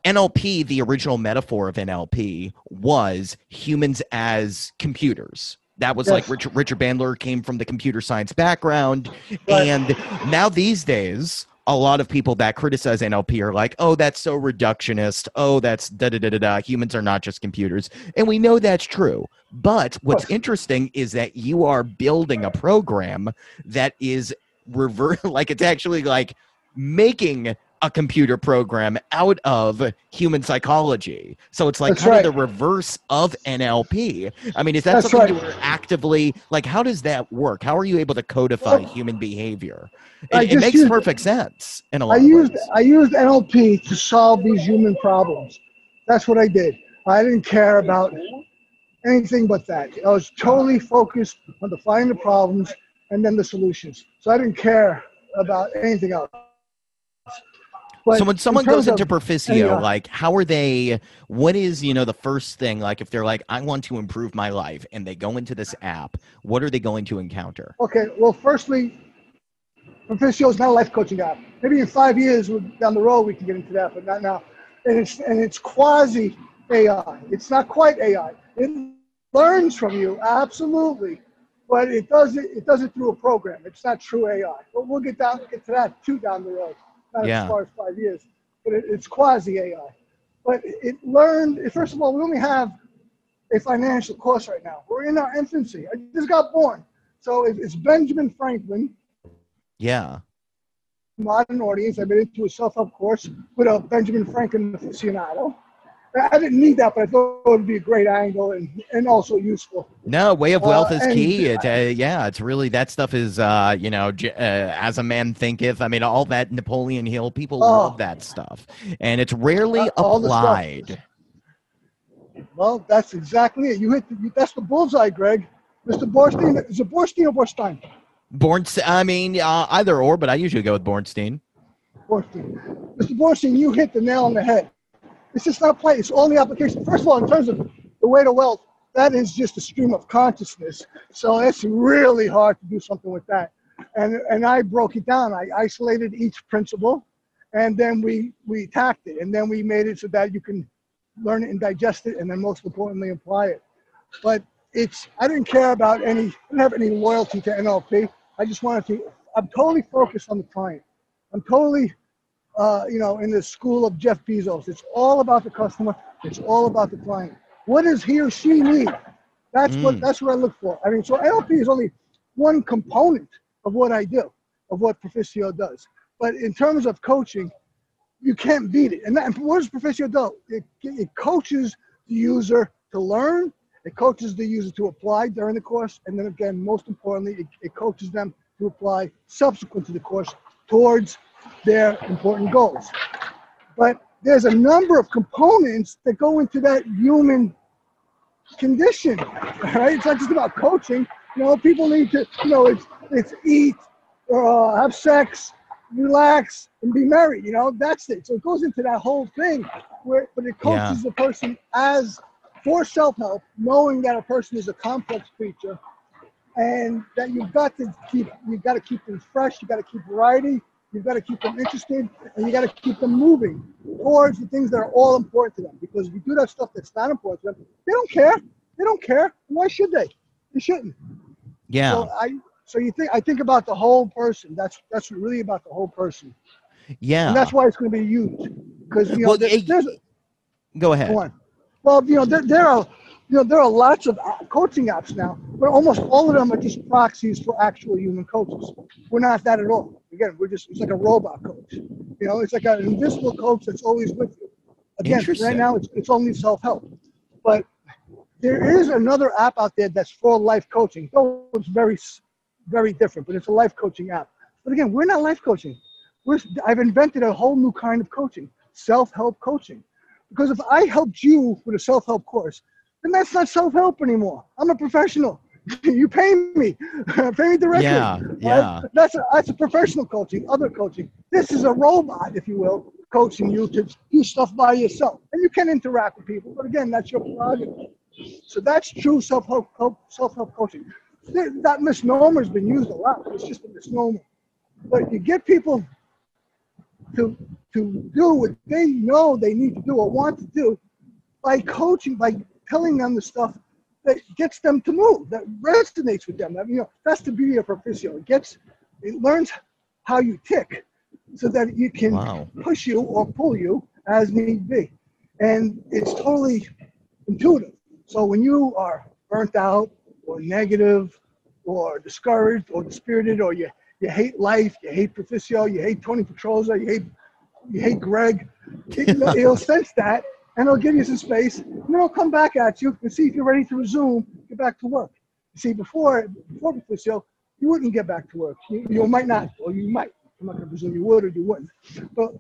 NLP, the original metaphor of NLP, was humans as computers. That was like Richard, Richard Bandler came from the computer science background. Right. And now these days, a lot of people that criticize NLP are like, oh, that's so reductionist. Oh, that's da da da da da. Humans are not just computers. And we know that's true. But what's interesting is that you are building a program that is revert, (laughs) like it's actually like making a computer program out of human psychology. So it's like That's kind right. of the reverse of NLP. I mean, is that That's something right. you are actively like? How does that work? How are you able to codify Well, human behavior? It, it makes used- perfect sense in a lot I of used ways. I used NLP to solve these human problems. That's what I did. I didn't care about anything but that. I was totally focused on defining the problems and then the solutions. So I didn't care about anything else. But so when someone goes into of- Perficio, yeah. like how are they? What is you know the first thing? Like if they're like, I want to improve my life, and they go into this app, what are they going to encounter? Okay, well, firstly, Perficio is not a life coaching app. Maybe in five years down the road we can get into that, but not now. And it's and it's quasi AI. It's not quite AI. It learns from you absolutely, but it does it. It does it through a program. It's not true AI. But we'll get down get to that too down the road. Not Yeah. as far as five years, but it, it's quasi AI. But it learned. First of all, we only have a financial course right now. We're in our infancy. I just got born. So it- it's Benjamin Franklin, Yeah, modern audience. I've been into a self-help course with a Benjamin Franklin aficionado. I didn't need that, but I thought it would be a great angle and, and also useful. no, way of wealth Uh, is key. It, uh, yeah, it's really that stuff is uh, you know, j- uh, as a man thinketh. I mean, all that Napoleon Hill, people Oh. love that stuff, and it's rarely all the stuff. applied. Well, that's exactly it. You hit the, that's the bullseye, Greg. Mr. Borstein, is it Borstein or Borstein? Born, I mean, uh, either or, but I usually go with Bornstein. Borstein. Mr. Borstein, you hit the nail on the head. It's just not play. It's all the application. First of all, in terms of the way to wealth, that is just a stream of consciousness. So it's really hard to do something with that. And and I broke it down. I isolated each principle, and then we we attacked it, and then we made it so that you can learn it and digest it, and then most importantly apply it. But it's I didn't care about any. I didn't have any loyalty to NLP. I just wanted to. I'm totally focused on the client. I'm totally uh, you know, in the school of Jeff Bezos. It's all about the customer. It's all about the client. What does he or she need? That's what Mm. that's what I look for. I mean, so NLP is only one component of what I do, of what Perficio does. But in terms of coaching, you can't beat it. And, that, and what does Perficio do? It, it coaches the user to learn. It coaches the user to apply during the course, and then again, most importantly, it, it coaches them to apply subsequent to the course towards their important goals. But there's a number of components that go into that human condition, (laughs) right? It's not just about coaching. You know, people need to, you know, it's it's eat, uh, have sex, relax, and be merry. You know, that's it. So it goes into that whole thing, where but it Yeah. coaches the person as for self-help, knowing that a person is a complex creature, and that you've got to keep you've got to keep them fresh. you've got to keep variety. You've got to keep them interested, and you got to keep them moving towards the things that are all important to them. Because if you do that stuff that's not important to them, they don't care. They don't care. Why should they? They shouldn't. Yeah. So I so you think I think about the whole person. That's that's really about the whole person, yeah. and that's why it's going to be huge. Because you know Well, there- eh, there's Go ahead. go on. Well, you know there, there are you know there are lots of uh, coaching apps now, but almost all of them are just proxies for actual human coaches. We're not that at all. Again, we're just it's like a robot coach. You know, it's like an invisible coach that's always with you. Again, right now it's it's only self help, but there is another app out there that's for life coaching. Though it's very very different, but it's a life coaching app. But again, we're not life coaching. We're, I've invented a whole new kind of coaching, self-help coaching. Because if I helped you with a self-help course, then that's not self-help anymore. I'm a professional. (laughs) you pay me, (laughs) pay me directly. Yeah, right? yeah. That's a, that's a professional coaching, other coaching. This is a robot, if you will, coaching you to do stuff by yourself. And you can interact with people, but again, that's your prerogative. So that's true self-help, self-help coaching. That misnomer has been used a lot. It's just a misnomer. But you get people to to do what they know they need to do or want to do by coaching, by telling them the stuff that gets them to move, that resonates with them. I mean, you know, that's the beauty of Perficio. It gets, it learns how you tick, so that you can Wow. push you or pull you as need be, and it's totally intuitive. So when you are burnt out or negative or discouraged or dispirited or you, you hate life, you hate Perficio, you hate Tony Petrozza, you hate you hate Greg, (laughs) it, will sense that and it'll give you some space and then it'll come back at you and see if you're ready to resume, get back to work. You See, before before Perficio, you wouldn't get back to work. You, you might not, or you might. I'm not going to presume you would or you wouldn't. But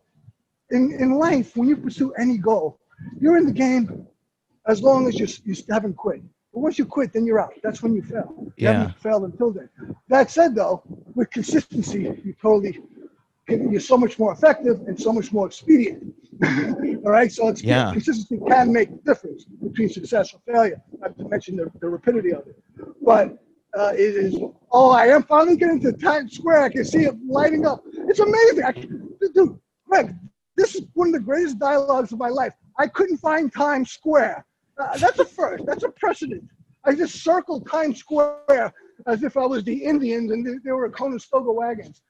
in, in life, when you pursue any goal, you're in the game as long as you, you haven't quit. But once you quit, then you're out. That's when you fail. You Yeah. haven't failed until then. That said, though, with consistency, you totally you're so much more effective and so much more expedient. (laughs) All right, so it's Yeah. consistency can make a difference between success or failure. Not to mention the, the rapidity of it, but uh, it is. Oh, I am finally getting to Times Square. I can see it lighting up. It's amazing. I, dude, Greg, this is one of the greatest dialogues of my life. I couldn't find Times Square. Uh, that's a first. That's a precedent. I just circled Times Square as if I was the Indians and they, they were Conestoga wagons.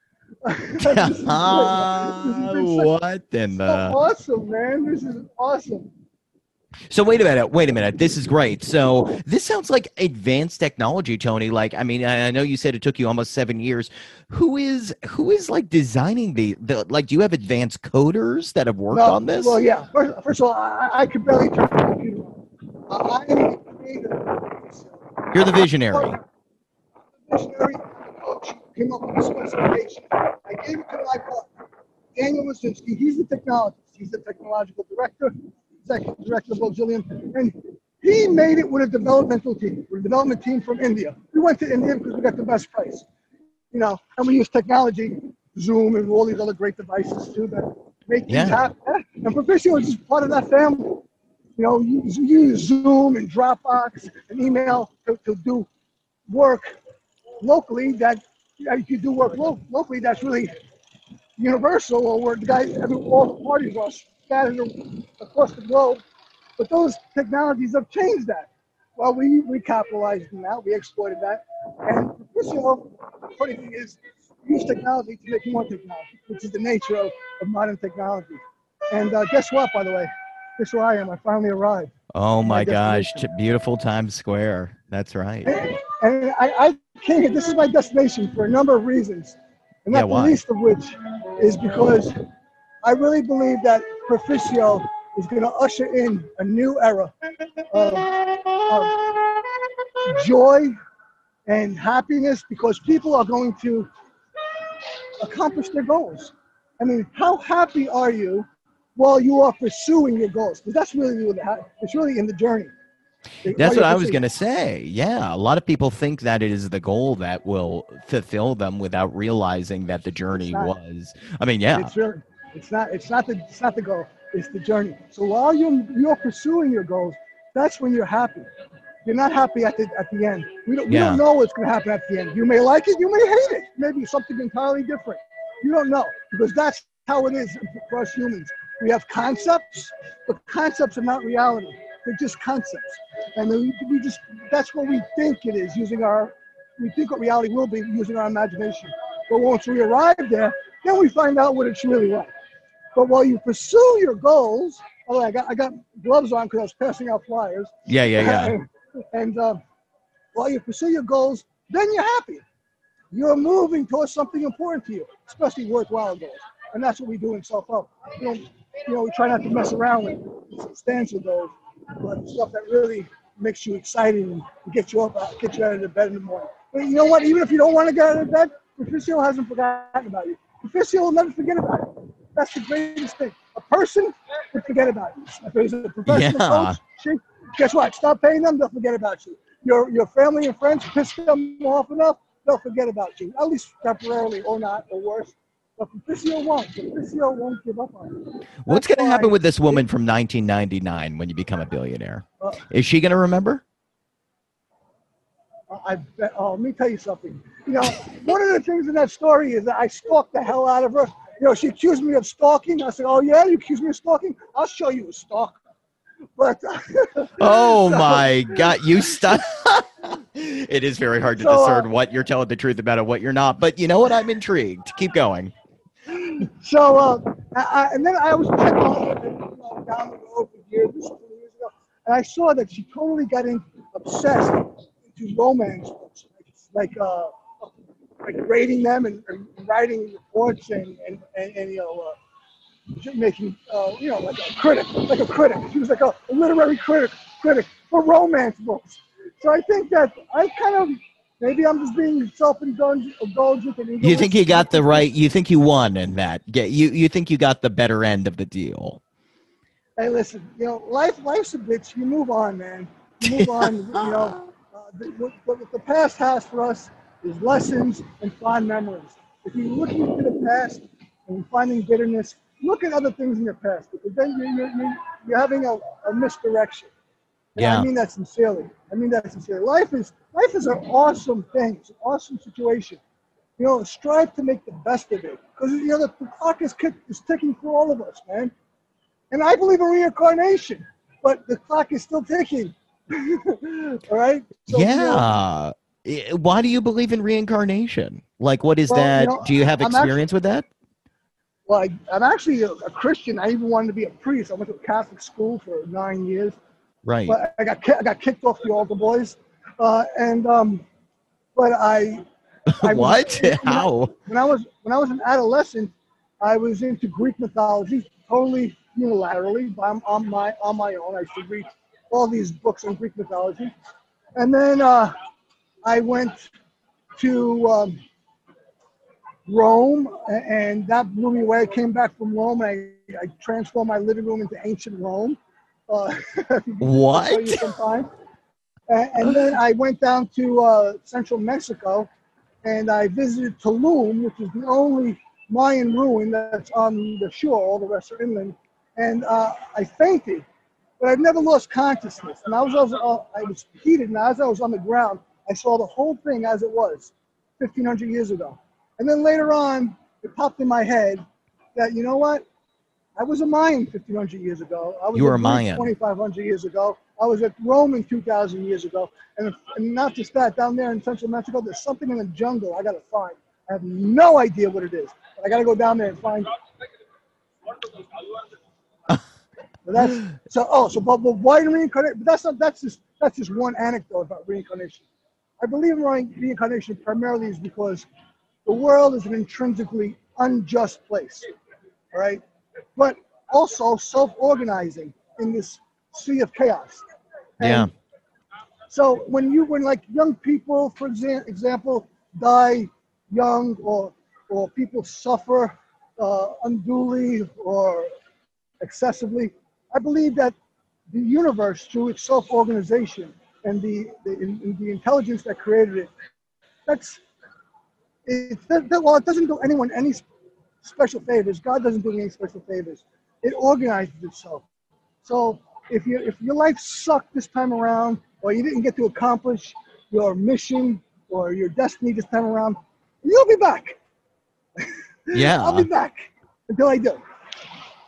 This is great. This is such- what in the? awesome, man. This is awesome. So wait a minute, wait a minute. This is great. So this sounds like advanced technology, Tony. Like, I mean, I know you said it took you almost seven years. Who is who is like designing the the like? Do you have advanced coders that have worked No, on this? Well, yeah. First, first of all, I, I could barely turn the computer on. I, am the creator. You're the visionary. visionary coach came up with the specification. I gave it to my partner, Daniel Wasinski. He's the technologist. He's the technological director, executive director of Auxilium. And he made it with a developmental team, with a development team from India. We went to India because we got the best price. You know, and we use technology, Zoom and all these other great devices too that make Yeah. things happen. And Perficio is just part of that family. You know, you, you use Zoom and Dropbox and email to, to do work locally that yeah, you do work lo- locally that's really universal or where the guy every all the parties are scattered across the globe. But those technologies have changed that. Well we we capitalized on that we exploited that. And you know, the funny thing is use technology to make more technology which is the nature of, of modern technology. And uh, guess what by the way? Guess where i am? I finally arrived. Oh my my gosh, beautiful Times Square. That's right. And I, I came here, this is my destination for a number of reasons. And Yeah, not why? the least of which is because I really believe that Perficio is going to usher in a new era of, of joy and happiness because people are going to accomplish their goals. I mean, how happy are you while you are pursuing your goals? Because that's really what ha- it's really in the journey. That's what I was going to say. Yeah. A lot of people think that it is the goal that will fulfill them without realizing that the journey not. was. I mean, yeah. It's really, it's not, it's not the, it's not the goal. It's the journey. So while you're you're pursuing your goals, that's when you're happy. You're not happy at the at the end. We don't, we Yeah. don't know what's going to happen at the end. You may like it, you may hate it. Maybe something entirely different. You don't know because that's how it is for us humans. We have concepts, but concepts are not reality. They're just concepts, and then we, just that's what we think it is using our we think what reality will be using our imagination. But once we arrive there, then we find out what it's really like. But while you pursue your goals, oh, I got I got gloves on because I was passing out flyers. Yeah. Yeah. Yeah. (laughs) and uh, while you pursue your goals, then you're happy. You're moving towards something important to you, especially worthwhile goals. And that's what we do in self help. You know, you know, we try not to mess around with substantial goals, but stuff that really makes you excited and gets you up, gets you out of the bed in the morning. But you know what? Even if you don't want to get out of bed, Perficio hasn't forgotten about you. Perficio will never forget about you. That's the greatest thing. A person would forget about you. If there's a professional Yeah. coach, guess what? Stop paying them, they'll forget about you. Your your family and friends piss them off enough, they'll forget about you. At least temporarily, or not, or worse. But Perficio won't. Perficio won't give up on you. What's going to happen with this woman from 1999 when you become a billionaire? Uh, Is she going to remember? I bet. Oh, let me tell you something. You know, one of the things in that story is that I stalked the hell out of her. You know, she accused me of stalking. I said, "Oh yeah, you accused me of stalking? I'll show you a stalker." But (laughs) Oh so- my God, you stop. (laughs) it is very hard to So, uh, discern what you're telling the truth about and what you're not. But you know what? I'm intrigued. Keep going. So, uh, I, and then I was checking you know, down the road for years, this was 20 years ago, and I saw that she totally got in, obsessed into romance books, like, like, uh, like rating them and, and writing reports and, and, and, and you know, uh, making, uh, you know, like a critic, like a critic. She was like a, a literary critic, critic for romance books. So I think that I kind of, maybe I'm just being self-indulgent indulgent and You think you got the right? You think you won in that? Get you? You think you got the better end of the deal? Hey, listen, you know, life, life's a bitch. You move on, man. You move (laughs) on. You know, uh, the, what, what the past has for us is lessons and fond memories. If you're looking to the past and finding bitterness, look at other things in your past because then you're, you're, you're, you're having a, a misdirection. And Yeah. I mean that sincerely. I mean that sincerely. Life is life is an awesome thing. It's an awesome situation. You know, strive to make the best of it because you know the, the clock is, kick, is ticking for all of us, man. And I believe in reincarnation, but the clock is still ticking. (laughs) all right. So, you know, yeah. Why do you believe in reincarnation? Like, what is Well, you that? know, do you have I'm experience with that? well, I, I'm actually a, a Christian. I even wanted to be a priest. I went to a Catholic school for nine years. Right. but I got I got kicked off the altar boys, uh, and um, but I, I (laughs) was- what? know, How? when I was when I was an adolescent, I was into Greek mythology totally unilaterally on, on my on my own. I used to read all these books on Greek mythology, and then uh, I went to um, Rome, and that blew me away. I came back from Rome, and I, I transformed my living room into ancient Rome. Uh, (laughs) What? And, then I went down to uh, central Mexico and I visited Tulum, which is the only Mayan ruin that's on the shore. All the rest are inland. And uh, I fainted, but I've never lost consciousness. And I was, I was, uh, I was heated, and as I was on the ground, I saw the whole thing as it was 1,500 years ago. And then later on, it popped in my head that, you know what? I was a Mayan 1,500 years ago. I was You were a Mayan. 2,500 years ago. I was at Rome in 2,000 years ago. And, and not just that, down there in central Mexico, there's something in the jungle I got to find. I have no idea what it is. But I got to go down there and find (laughs) that's so. Oh, so but, but why reincarnation? But that's not. That's just that's just one anecdote about reincarnation. I believe in reincarnation primarily is because the world is an intrinsically unjust place. All right, but also self-organizing in this sea of chaos. Yeah. So when you when like young people, for exa- example, die young or or people suffer uh, unduly or excessively, I believe that the universe through its self-organization and the the, in, the intelligence that created it. That's it. That, that, well, it doesn't do anyone any special favors. God doesn't do any special favors. It organizes itself. So if you if your life sucked this time around, or you didn't get to accomplish your mission or your destiny this time around, you'll be back. (laughs) Yeah. I'll be back until I do.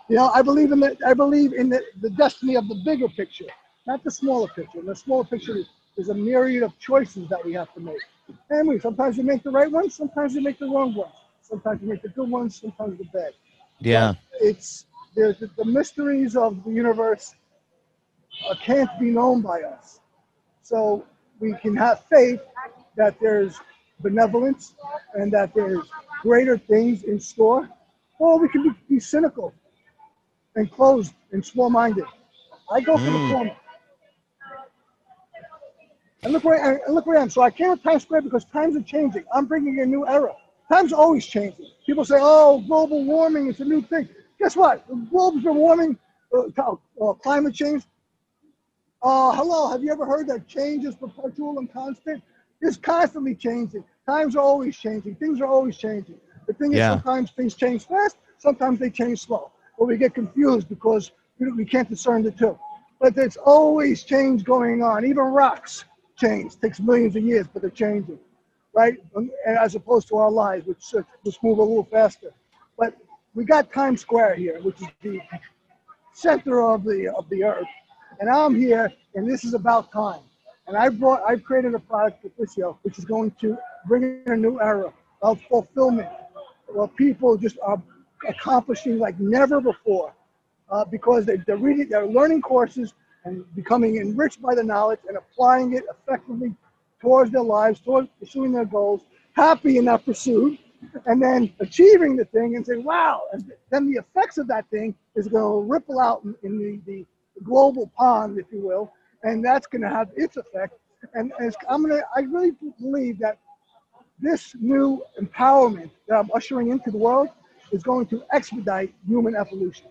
You know, I believe in the I believe in the, the destiny of the bigger picture, not the smaller picture. And the smaller picture is, is a myriad of choices that we have to make. And we sometimes we make the right ones, sometimes we make the wrong ones. Sometimes we make the good ones, sometimes the bad. Yeah. It's there's the, the mysteries of the universe uh, can't be known by us. So we can have faith that there's benevolence and that there's greater things in store, or we can be, be cynical and closed and small-minded. I go for the Mm. former. And look where I, and look where I am. So I came to Times Square because times are changing. I'm bringing a new era. Times are always changing. People say, "Oh, global warming is a new thing." Guess what? The globe's been warming. Uh, uh, climate change. Uh, hello. Have you ever heard that change is perpetual and constant? It's constantly changing. Times are always changing. Things are always changing. The thing is, Yeah. sometimes things change fast. Sometimes they change slow. But we get confused because we, can't discern the two. But there's always change going on. Even rocks change. takes millions of years, but they're changing, right? As opposed to our lives, which uh, just move a little faster. But we got Times Square here, which is the center of the of the earth, and I'm here, and this is about time. And I brought, I've created a product with this year, which is going to bring in a new era of fulfillment, where people just are accomplishing like never before, uh, because they, they're reading, they're learning courses and becoming enriched by the knowledge and applying it effectively towards their lives, towards pursuing their goals, happy in that pursuit, and then achieving the thing and say, wow, and then the effects of that thing is going to ripple out in, in the, the global pond, if you will, and that's going to have its effect. And as I'm going to, I really believe that this new empowerment that I'm ushering into the world is going to expedite human evolution.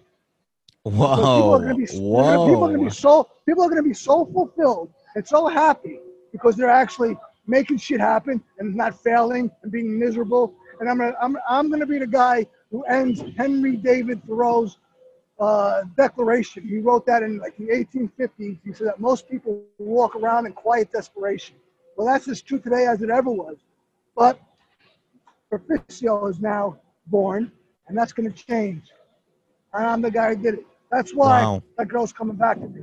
So people are going to be they're people are going to be so people are going to be so fulfilled and so happy because they're actually making shit happen and not failing and being miserable. And I'm gonna, I'm I'm going to be the guy who ends Henry David Thoreau's uh, declaration. He wrote that in like the 1850s. He said that most people walk around in quiet desperation. Well, that's as true today as it ever was. But Perficio is now born, and that's going to change. And I'm the guy who did it. That's why Wow. that girl's coming back to me.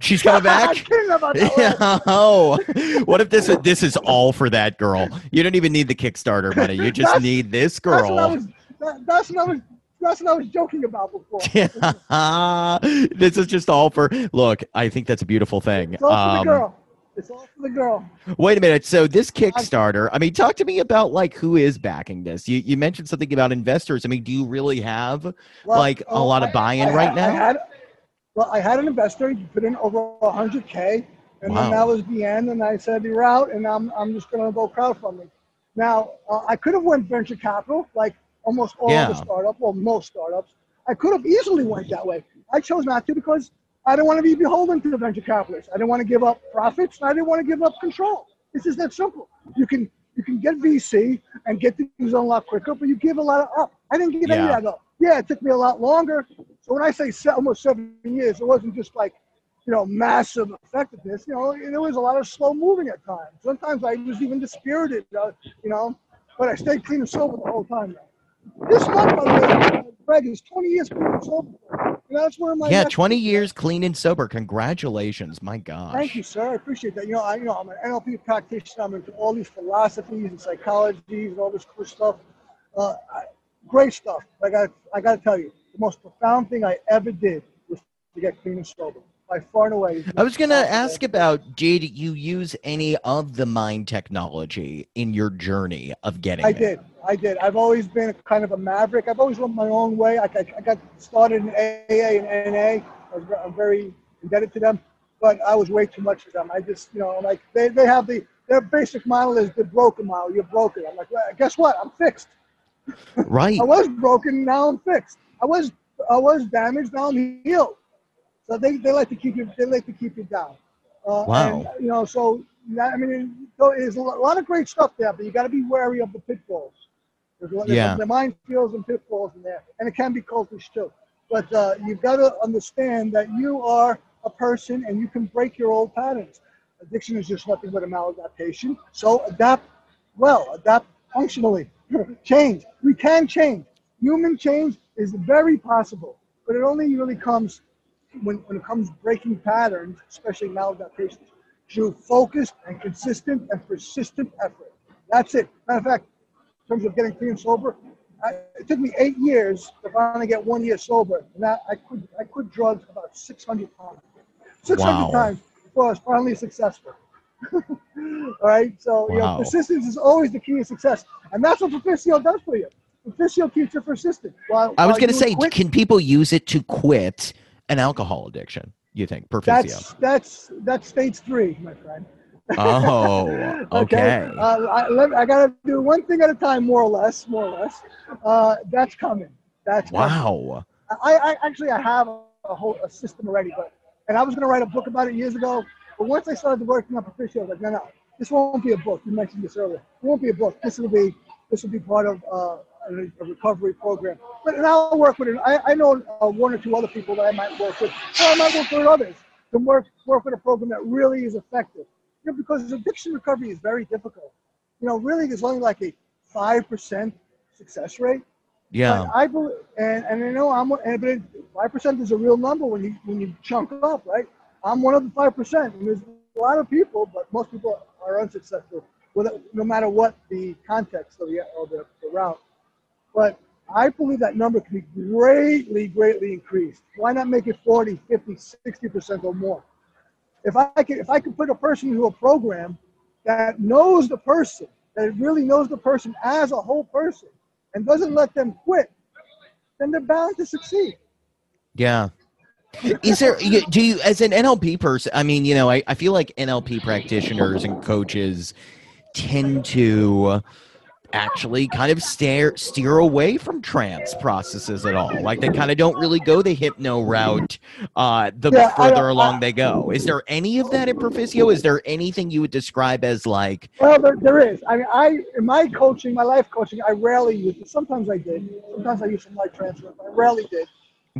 She's coming (laughs) back. kidding about that. (laughs) one. Yeah. Oh, what if this this is all for that girl? You don't even need the Kickstarter money. You just need this That's what girl. was. That, that's what I was. That's what I was joking about before. (laughs) (laughs) this is just all for. Look, I think that's a beautiful thing. It's all for Um, the girl. It's all for the girl. Wait a minute. So this Kickstarter, I mean, talk to me about like who is backing this. You you mentioned something about investors. I mean, do you really have Well, like a uh, lot of buy-in I right had- now? I had, well, I had an investor. He put in over 100k, and Wow. then that was the end. And I said, "You're out," and I'm I'm just going to go crowdfunding. Now, uh, I could have went venture capital, like almost all Yeah. the startups, well, most startups. I could have easily went that way. I chose not to because I didn't want to be beholden to the venture capitalists. I didn't want to give up profits. and I didn't want to give up control. It's just that simple. You can you can get VC and get things done a lot quicker, but you give a lot of up. I didn't give any of that up. Yeah, it took me a lot longer. So when I say se- almost seven years, it wasn't just like, you know, massive effectiveness. You know, there was a lot of slow moving at times. Sometimes I was even dispirited, uh, you know, but I stayed clean and sober the whole time. This month, by the way, Greg is 20 years clean and sober. That's where my Yeah, 20 years clean and sober. Congratulations. My God. Thank you, sir. I appreciate that. You know, I, you know, I'm an NLP practitioner. I'm into all these philosophies and psychologies and all this cool stuff. Uh, I, great stuff. I got, I got to tell you, the most profound thing I ever did was to get clean and sober. By far and away. I was going to ask about did you use any of the mind technology in your journey of getting I it? did. I did. I've always been kind of a maverick. I've always went my own way. I, I, I got started in AA and NA. I I'm very indebted to them, but I was way too much for them. I just, you know, like they, they have the, their basic model is the broken model. You're broken. I'm like, well, guess what? I'm fixed. (laughs) Right. I was broken. Now I'm fixed. I was, I was damaged. Now I'm healed. So they, they like to keep you they like to keep you down. Uh, Wow. And, you know, so that, I mean, so there's a lot of great stuff there, but you got to be wary of the pitfalls. There's, there's Yeah. the minefields and pitfalls in there, and it can be cultish too. But uh, you've got to understand that you are a person and you can break your old patterns. Addiction is just nothing but a maladaptation. So adapt well, adapt functionally, (laughs) change. We can change. Human change is very possible, but it only really comes when, when it comes breaking patterns, especially maladaptations, through focused and consistent and persistent effort. That's it. Matter of fact, in terms of getting clean and sober, I, it took me eight years to finally get one year sober, and I, I quit I quit drugs about 600 times. 600 Wow. times before I was finally successful. (laughs) All right, so you know, persistence is always the key to success, and that's what Perficio does for you. Perficio keeps you persistent. While, I was going to say, quit, can people use it to quit an alcohol addiction? You think, Perficio? that's that's that's stage three, my friend. Oh, (laughs) okay. Uh, I, let, I got to do one thing at a time, more or less, more or less. Uh, that's coming. That's coming. Wow. I, I actually I have a whole a system already, but and I was going to write a book about it years ago. But once I started working on Perficio, I was like, no, no, this won't be a book. You mentioned this earlier. It won't be a book. This will be this will be part of uh, a, a recovery program. But and I'll work with it. I, I know uh, one or two other people that I might work with. Or I might work with others to work work with a program that really is effective. You know, because addiction recovery is very difficult. You know, really, there's only like a five percent success rate. Yeah. But I believe, and, and I know I'm, and but five percent is a real number when you when you chunk up, right? I'm one of the five percent, and there's a lot of people, but most people are unsuccessful, with no matter what the context of the of the, the route. But I believe that number can be greatly, greatly increased. Why not make it 40, 50, 60 percent or more? If I could, if I could put a person into a program that knows the person, that really knows the person as a whole person, and doesn't let them quit, then they're bound to succeed. Yeah. Is there, do you, as an NLP person, I mean, you know, I, I feel like NLP practitioners and coaches tend to actually kind of steer, steer away from trance processes at all. Like they kind of don't really go the hypno route uh, the Yeah, further along I- they go. Is there any of that at Perficio? Is there anything you would describe as like, Well, there, there is. I mean, I in my coaching, my life coaching, I rarely use it. Sometimes I did. Sometimes I use some light trance, But I rarely did.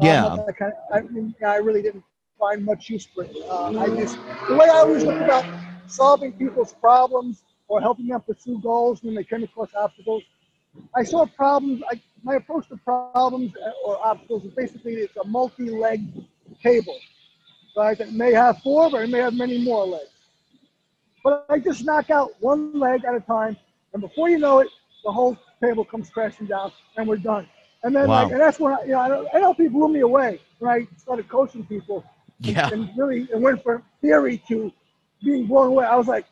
Um, yeah, I, kind of, I, mean, I really didn't find much use for it. Uh, I just the way I always look about solving people's problems or helping them pursue goals when they come across obstacles. I saw problems. I, my approach to problems uh, or obstacles is basically it's a multi-legged table, right? That may have four, but it may have many more legs. But I just knock out one leg at a time, and before you know it, the whole table comes crashing down, and we're done. And then, Wow. like, and that's when I, you know, NLP blew me away when I started coaching people, and, yeah, and really, it went from theory to being blown away. I was like,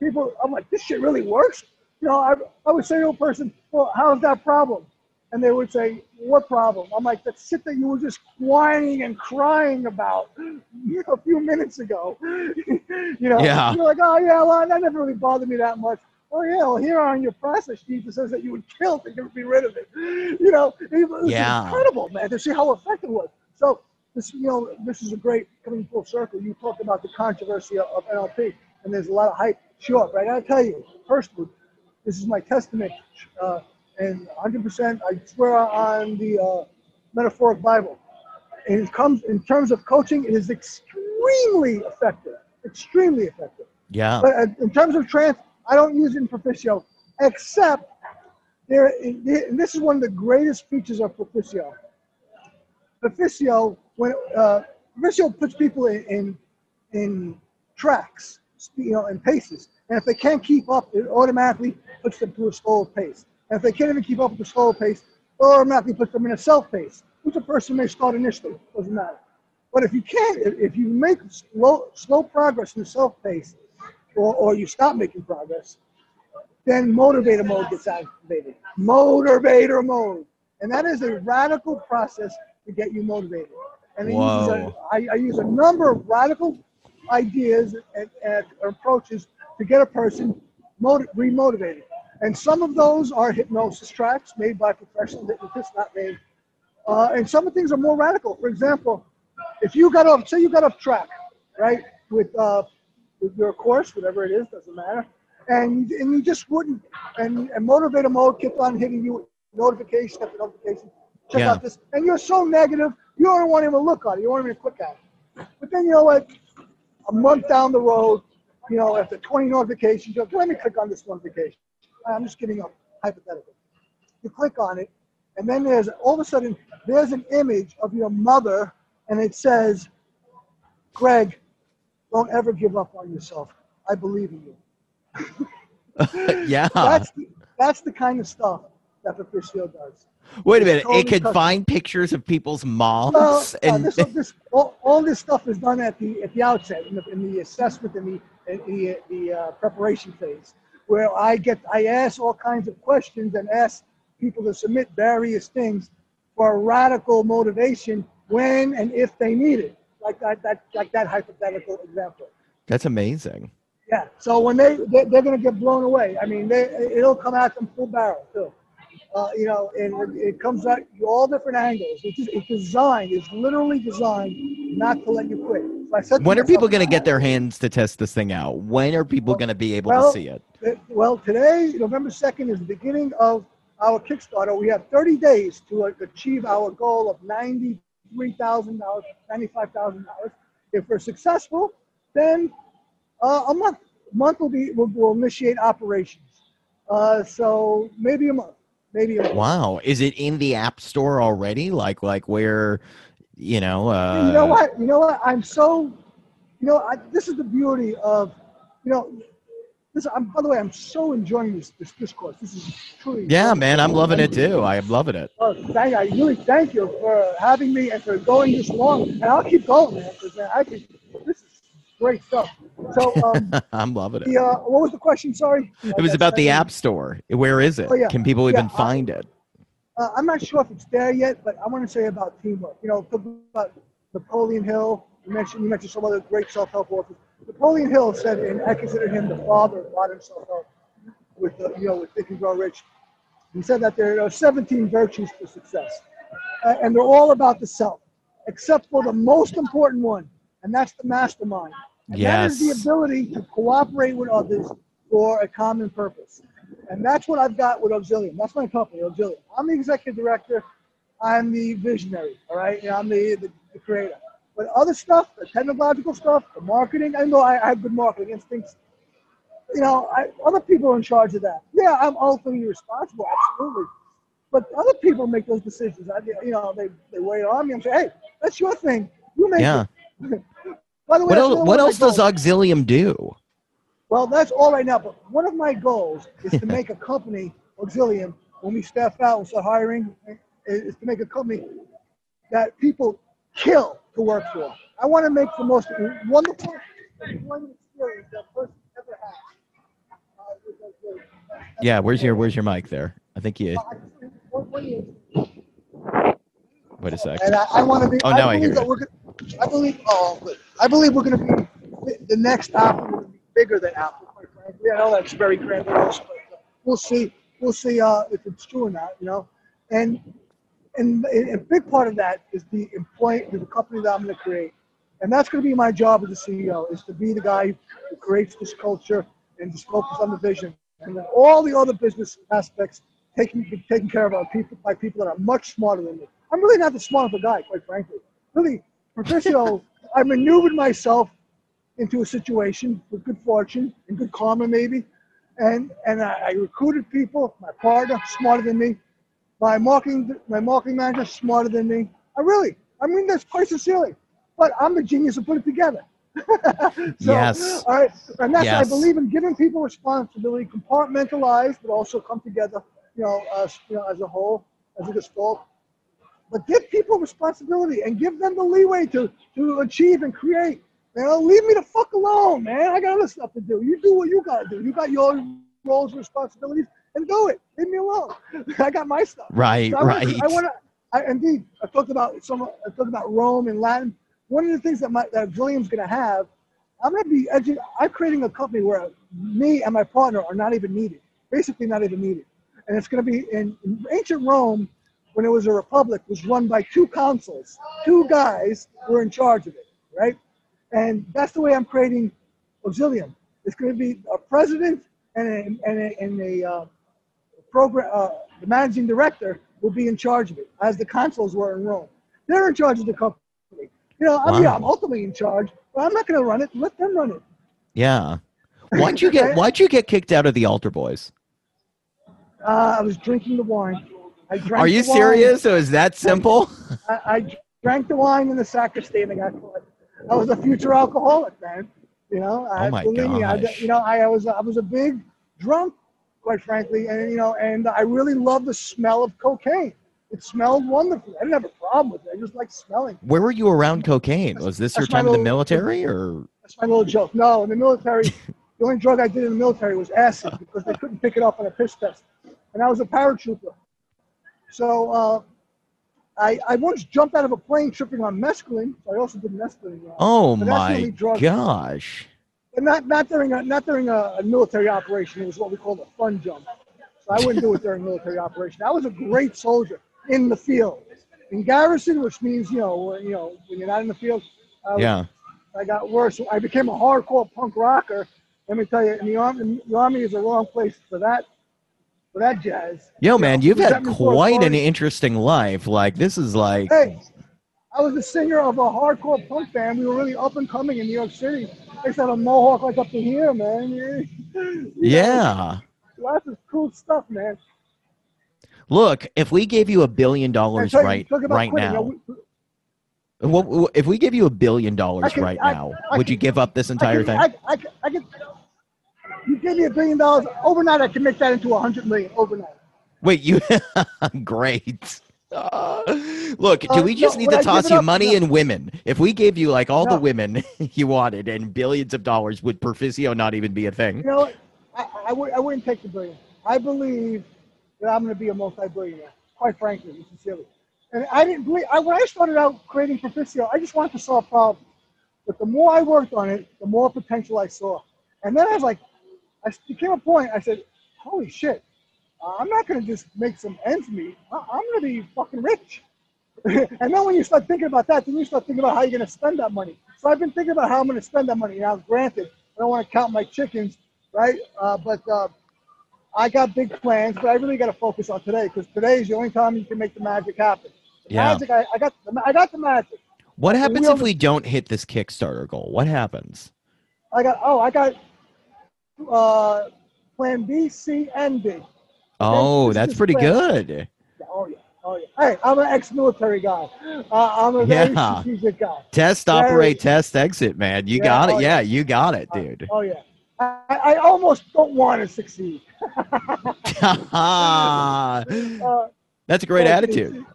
people, I'm like, this shit really works. You know, I, I would say to a person, well, how's that problem? And they would say, what problem? I'm like, that shit that you were just whining and crying about (laughs) a few minutes ago. (laughs) you know, Yeah. you're like, oh yeah, well, that never really bothered me that much. Oh yeah, well here on your process sheet it says that you would kill to get be rid of it. (laughs) You know, it was Yeah. incredible, man, to see how effective it was. So this, you know, this is a great coming full circle. You talked about the controversy of, of NLP, and there's a lot of hype. Sure, but I gotta tell you, personally, this is my testament, uh, and 100%, I swear on the uh, metaphoric Bible. And it comes in terms of coaching, it is extremely effective. Extremely effective. yeah, But uh, in terms of trance, I don't use it in Perficio, except there. And this is one of the greatest features of Perficio. Perficio, when uh, Perficio puts people in, in in tracks, you know, in paces, and if they can't keep up, it automatically puts them to a slower pace. And if they can't even keep up with the slower pace, it automatically puts them in a self pace, which a person may start initially. Doesn't matter. But if you can't, if you make slow, slow progress in the self pace, or, or you stop making progress, then motivator mode gets activated. Motivator mode. And that is a radical process to get you motivated. And it uses a. I, I use a number of radical ideas and, and approaches to get a person motiv- remotivated. And some of those are hypnosis tracks made by professional hypnotists, not made. Uh, and some of the things are more radical. For example, if you got off, say you got off track, right, with uh, with your course, whatever it is, doesn't matter, and and you just wouldn't, and, and motivator mode kept on hitting you with notification after notification. Check Yeah. out this, and you're so negative, you don't want him to look at it. You don't want him to click at it. But then you know what? A month down the road, you know, after 20 notifications, you're like, let me click on this notification. I'm just giving a hypothetical. You click on it, and then there's all of a sudden there's an image of your mother, and it says, "Greg, don't ever give up on yourself. I believe in you." (laughs) (laughs) yeah. That's the, that's the kind of stuff that Perficio does. Wait a minute. it could find pictures of people's moms Well, uh, and this, this, all, all this stuff is done at the at the outset in the, in the assessment and the in the, the uh, preparation phase, where I get I ask all kinds of questions and ask people to submit various things for radical motivation when and if they need it, like that that like that hypothetical example. that's amazing. Yeah. So when they they- they're going to get blown away. I mean, they it'll come at them full barrel too. Uh, you know, and it comes at you all different angles. It's, just, it's designed. It's literally designed not to let you quit. So When are people going to get their hands to test this thing out? When are people Well- going to be able well, to see it? Uh, Well, today, November 2nd, is the beginning of our Kickstarter. We have 30 days to uh, achieve our goal of $93,000, $95,000. If we're successful, then uh, a month. Month will be, we'll, we'll initiate operations. Uh, so maybe a month. Maybe. Wow. Is it in the App Store already? Like like where you know uh you know what? You know what? I'm so, you know, I, this is the beauty of, you know, this. I'm, by the way, I'm so enjoying this this discourse. This is truly. Yeah, man, I'm loving it too. I'm loving it. Oh, thank, I really thank you for having me and for going this long. And I'll keep going, man, because I can. This is great stuff. So, um, (laughs) I'm loving it. the uh, what was the question? Sorry. It was about the App Store. Where is it? Oh, yeah. Can people Yeah, even I- find it? Uh, I'm not sure if it's there yet, but I want to say about teamwork. You know, about Napoleon Hill. You mentioned you mentioned some other great self-help authors. Napoleon Hill said, and I consider him the father of modern self-help. With the, you know, with Think and Grow Rich, he said that there are 17 virtues for success, uh, and they're all about the self, except for the most important one, and that's the mastermind. And that is the ability to cooperate with others for a common purpose. And that's what I've got with Auxilium. That's my company, Auxilium. I'm the executive director. I'm the visionary, all right? And I'm the, the, the creator. But other stuff, the technological stuff, the marketing, I know I, I have good marketing instincts. You know, I, other people are in charge of that. Yeah, I'm ultimately responsible, absolutely. But other people make those decisions. I, you know, they, they weigh it on me and say, hey, that's your thing. You make Yeah. it. (laughs) By the way, What else, what else does. Auxilium do? Well, that's all right now. But one of my goals is to make a company, Auxilium, when we staff out and start hiring, is to make a company that people kill to work for. I want to make the most wonderful employment experience that person ever had. Yeah, where's your where's your mic there? I think you I- what- what is- wait a sec. And I, I want to be. Oh, now I believe hear that. We're gonna, I believe. Oh, good. I believe we're going to be the- the next Apple. We're be bigger than Apple. Quite frankly, I know that's very grandiose, but uh, we'll see. We'll see uh, if it's true or not. You know, and and a big part of that is the employ the company that I'm going to create, and that's going to be my job as a CEO is to be the guy who creates this culture and just focus on the vision, and then all the other business aspects taken taken care of by people by people that are much smarter than me. I'm really not the smart of a guy, quite frankly. Really, Perficio, (laughs) I maneuvered myself into a situation with good fortune and good karma, maybe, and and I, I recruited people. My partner smarter than me. My marketing my marketing manager smarter than me. I really, I mean, that's quite ceiling, but I'm the genius to put it together. (laughs) so, Yes. All right, and that's Yes. I believe in giving people responsibility, compartmentalized, but also come together. You know, uh, you know, as a whole, as a gestalt. But give people responsibility and give them the leeway to to achieve and create. You know, leave me the fuck alone, man. I got other stuff to do. You do what you gotta do. You got your roles and responsibilities, and do it. Leave me alone. (laughs) I got my stuff. Right, So I right. Want to, I want to. I, indeed, I talked about some. I talked about Rome and Latin. One of the things that my that William's going to have, I'm to be. edu- I'm creating a company where me and my partner are not even needed. Basically, not even needed. And it's going to be in, in ancient Rome. When it was a republic, was run by two consuls. Two guys were in charge of it, right? And that's the way I'm creating Auxilium. It's going to be a president and a, and a, and a uh, program, uh, the managing director will be in charge of it, as the consuls were in Rome. They're in charge of the company. You know, I mean, Wow. I'm ultimately in charge, but I'm not going to run it. Let them run it. Yeah. Why'd you (laughs) get Why'd you get kicked out of the Altar Boys? Uh, I was drinking the wine. Are you serious? So is that simple? I, I drank the wine in the sacristy and I got caught. I was a future alcoholic, man. You know, oh I, Oh my believe me, I, you know, I, I was I was a big drunk, quite frankly, and you know, and I really loved the smell of cocaine. It smelled wonderful. I didn't have a problem with it. I just like smelling. Where were you around cocaine? Was this your time in the military or? That's my little joke. No, in the military, (laughs) the only drug I did in the military was acid because they couldn't pick it up on a piss test, and I was a paratrooper. So uh, I I once jumped out of a plane tripping on mescaline. So I also did mescaline. uh, Oh But that's the my gosh! But not not during a not during a, a military operation. It was what we called a fun jump. So I wouldn't do it during military operation. I was a great soldier in the field. In garrison, which means you know when- you know when you're not in the field. Yeah. I got worse. I became a hardcore punk rocker. Let me tell you, in the army, the army is the wrong place for that for that jazz. Yo, man, you've had got me for a quite an interesting life. Like this is like, Hey, I was the singer of a hardcore punk band. We were really up and coming in New York City. I to have a mohawk like up to here, man. You (laughs) know, yeah. Lots of cool stuff, man. Look, if we gave you a billion dollars right right quitting, now, you know, we- if we give you a billion dollars can- right I- now, I would you give up this I entire can, thing? I, I, I can, you give me a billion dollars overnight, I can make that into a hundred million overnight. Wait, you (laughs) great. Uh, look, do Uh, we just no, need to toss you up? money No. and women? If we gave you like all the women (laughs) you wanted and billions of dollars, would Perficio not even be a You thing? know what? I, I, would, I wouldn't take the billion. I believe that I'm going to be a multi-billionaire, quite frankly, and sincerely. And I didn't believe, I, when I started out creating Perficio, I just wanted to solve problems. But the more I worked on it, the more potential I saw. And then I was like, I became a point, I said, holy shit, I'm not going to just make some ends meet. I- I'm going to be fucking rich. (laughs) and then when you start thinking about that, then you start thinking about how you're going to spend that money. So I've been thinking about how I'm going to spend that money. Now, granted, I don't want to count my chickens, right? Uh, but uh, I got big plans, but I really got to focus on today because today is the only time you can make the magic happen. The Yeah. magic, I, I got, the, I got the magic. What happens we if we don't hit this Kickstarter goal? What happens? I got, oh, I got uh, plan B, C, and B. Oh, this that's pretty plan. good. Yeah, Oh yeah, oh yeah. Hey, I'm an ex-military guy. Uh, I'm a very Yeah. strategic guy. Test, Very- operate, test, exit, man. You Yeah, got it. oh, Yeah, you got it, Uh, dude. Oh yeah. I, I almost don't want to succeed. (laughs) (laughs) Uh, That's a great attitude. It's,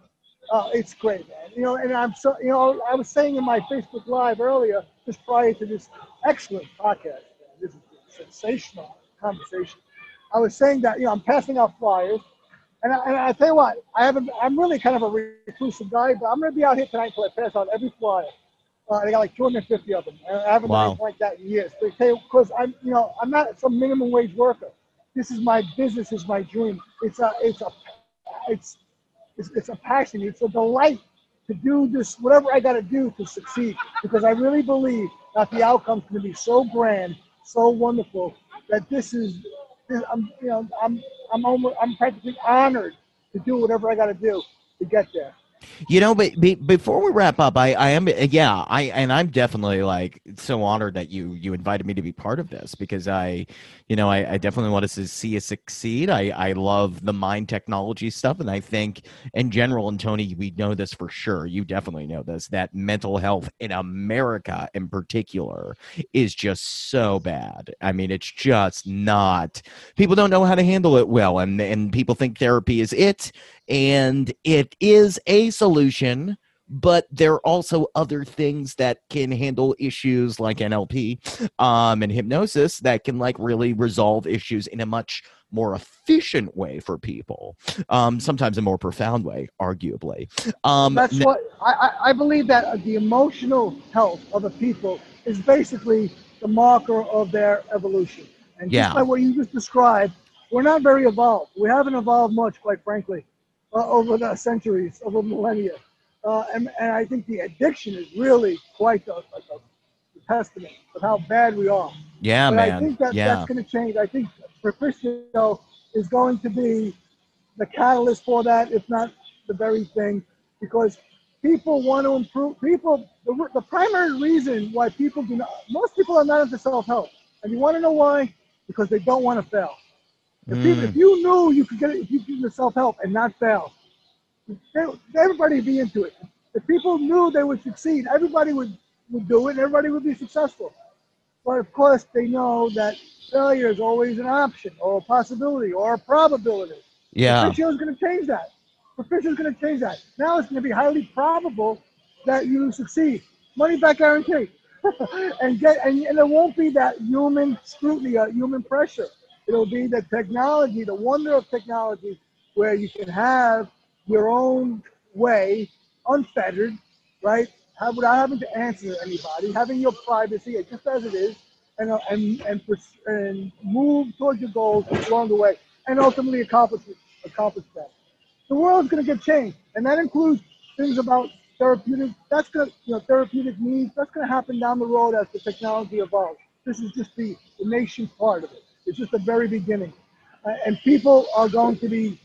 uh, it's great, man. You know, and I'm so you know, I was saying in my Facebook Live earlier, just prior to this excellent podcast, man, this is a sensational conversation. I was saying that you know I'm passing out flyers, and I, and I tell you what, I haven't. I'm really kind of a reclusive guy, but I'm going to be out here tonight until I pass out every flyer. Uh, I got like 250 of them. and I haven't Wow. done anything like that in years. Because I'm, you know, I'm not some minimum wage worker. This is my business. Is my dream. It's a, it's a, it's, it's, it's a passion. It's a delight to do this, whatever I got to do to succeed. Because I really believe that the outcome's going to be so grand, so wonderful that this is, this, I'm, you know, I'm, I'm almost, I'm practically honored to do whatever I got to do to get there. You know, but be, before we wrap up, I, I am, yeah, I, and I'm definitely like so honored that you, you invited me to be part of this because I, you know, I, I definitely want to see you succeed. I, I love the mind technology stuff. And I think in general, and Tony, we know this for sure. You definitely know this, that mental health in America in particular is just so bad. I mean, it's just not, people don't know how to handle it well. And, and people think therapy is it and it is a solution but there are also other things that can handle issues like NLP um, and hypnosis that can like really resolve issues in a much more efficient way for people. Um, sometimes a more profound way, arguably. Um, That's what I, I, believe that the emotional health of a people is basically the marker of their evolution. And Yeah. just by what you just described, we're not very evolved. We haven't evolved much, quite frankly. Uh, over the centuries, over millennia. Uh, and, and I think the addiction is really quite the, the, the testament of how bad we are. Yeah, but man. I think that yeah. that's going to change. I think Perficio is going to be the catalyst for that, if not the very thing, because people want to improve. People, the, the primary reason why people do not, most people are not into self help. And you want to know why? Because they don't want to fail. If, Mm. if you knew you could get it, if you could get self help and not fail, they, everybody would be into it. If people knew they would succeed, everybody would, would do it and everybody would be successful. But of course, they know that failure is always an option or a possibility or a probability. yeah. Perficio is going to change that. Perficio is going to change that. Now it's going to be highly probable that you succeed. Money back guarantee. (laughs) and get and, and there won't be that human scrutiny, uh, human pressure. It'll be the technology, the wonder of technology, where you can have your own way, unfettered, right? Have, without having to answer to anybody, having your privacy just as it is, and uh, and and and move towards your goals along the way, and ultimately accomplish accomplish that. The world's going to get changed, and that includes things about therapeutic. That's going to you know therapeutic needs. That's going to happen down the road as the technology evolves. This is just the, the nation part of it. It's just the very beginning, uh, and people are going to be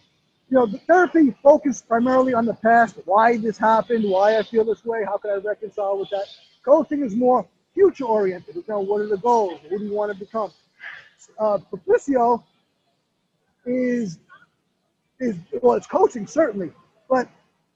you know, the therapy focused primarily on the past, why this happened, why I feel this way, how can I reconcile with that. Coaching is more future oriented. You know, what are the goals? Who do you want to become? Uh, Perficio is is well, it's coaching certainly, but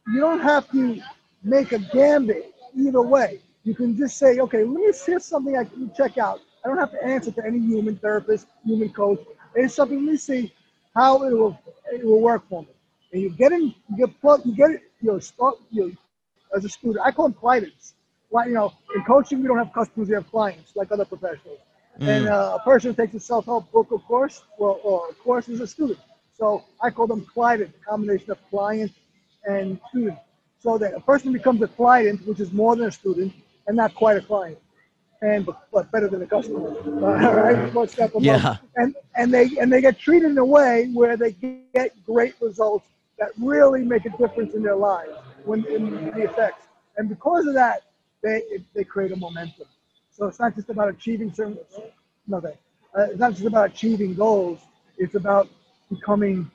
you don't have to make a gambit either way. You can just say, okay, let me see something I can check out. I don't have to answer to any human therapist, human coach. It's something. Me see how it will it will work for me. And you get in, you get plugged, you get it, you know, start, you know, as a student. I call them clients. Why, you know, in coaching, we don't have customers, we have clients like other professionals. And uh, a person takes a self-help book, of course, well, or of course, is a student. So I call them client, a combination of client and student. So that a person becomes a client, which is more than a student, and not quite a client, and but, better than the customer. Uh, (laughs) all right, one step above. Yeah. And and they and they get treated in a way where they get great results that really make a difference in their lives when in the effects. And because of that, they they create a momentum. So it's not just about achieving certain nothing. Uh, it's not just about achieving goals. It's about becoming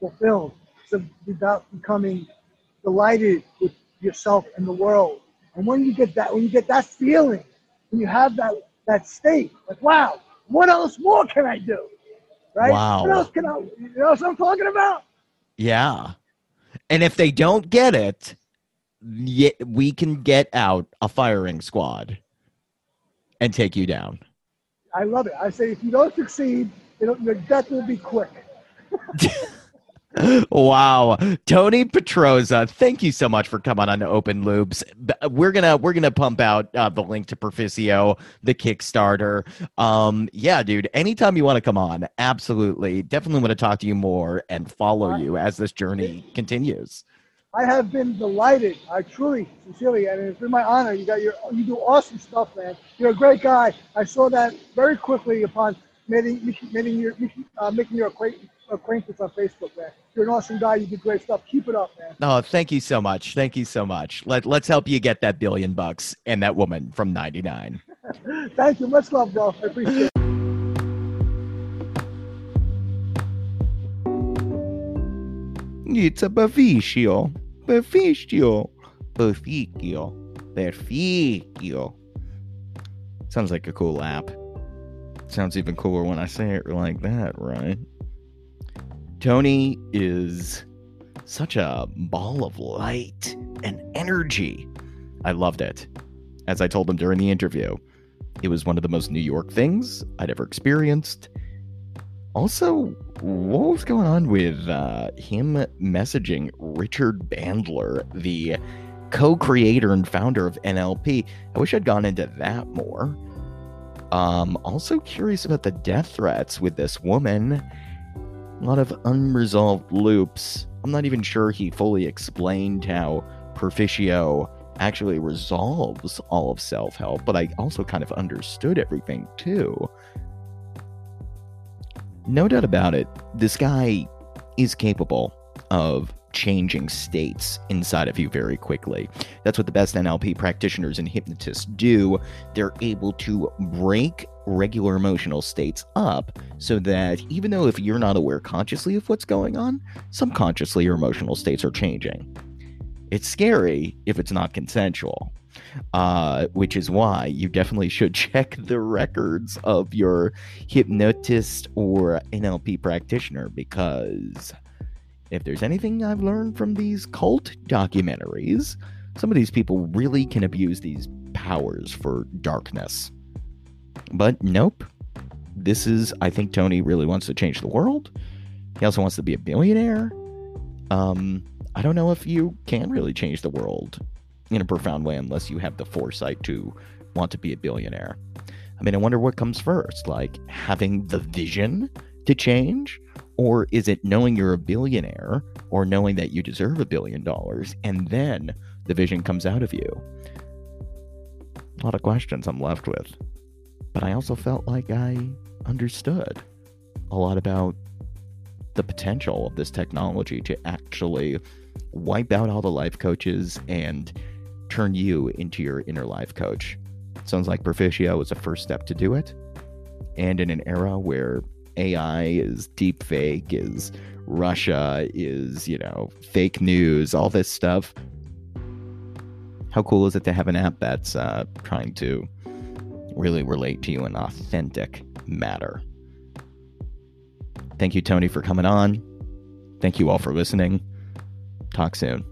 fulfilled. It's about becoming delighted with yourself and the world. And when you get that, when you get that feeling, when you have that that state, like wow, what else more can I do? Right? Wow. What else can I? You know what I'm talking about? Yeah. And if they don't get it, yet we can get out a firing squad and take you down. I love it. I say if you don't succeed, it'll, your death will be quick. (laughs) wow tony petrozza thank you so much for coming on to open loops we're gonna we're gonna pump out uh, the link to perficio the kickstarter um yeah dude anytime you want to come on absolutely definitely want to talk to you more and follow you as this journey continues I have been delighted. I truly, sincerely, and it's been my honor. You got your, you do awesome stuff, man. You're a great guy. I saw that very quickly upon making, making your, uh, making your acquaintance, acquaintance on Facebook, man. You're an awesome guy. You do great stuff. Keep it up, man. oh thank you so much thank you so much Let, let's help you get that billion bucks and that woman from 99 (laughs) Thank you. Much love, bro. I appreciate it. It's a Baficio. Baficio. Baficio. Baficio. Sounds like a cool app. Sounds even cooler when I say it like that, right? Tony is such a ball of light and energy. I loved it. As I told him during the interview, it was one of the most New York things I'd ever experienced. Also, what was going on with uh, him messaging Richard Bandler, the co creator and founder of NLP? I wish I'd gone into that more. Um, also curious about the death threats with this woman. A lot of unresolved loops. I'm not even sure he fully explained how Perficio actually resolves all of self help, but I also kind of understood everything too. No doubt about it, this guy is capable of changing states inside of you very quickly. That's what the best NLP practitioners and hypnotists do. They're able to break regular emotional states up so that even though if you're not aware consciously of what's going on, subconsciously your emotional states are changing. It's scary if it's not consensual. Uh, which is why you definitely should (laughs) check the records of your hypnotist or NLP practitioner because if there's anything I've learned from these cult documentaries, some of these people really can abuse these powers for darkness. But nope. This is, I think Tony really wants to change the world. He also wants to be a billionaire. Um, I don't know if you can really change the world in a profound way unless you have the foresight to want to be a billionaire. I mean, I wonder what comes first, like having the vision to change, or is it knowing you're a billionaire or knowing that you deserve a billion dollars and then the vision comes out of you? A lot of questions I'm left with. But I also felt like I understood a lot about the potential of this technology to actually wipe out all the life coaches and turn you into your inner life coach. Sounds like Perficio is a first step to do it. And in an era where AI is deep fake, is Russia, is, you know, fake news, all this stuff. How cool is it to have an app that's uh, trying to really relate to you in authentic matter? Thank you, Tony, for coming on. Thank you all for listening. Talk soon.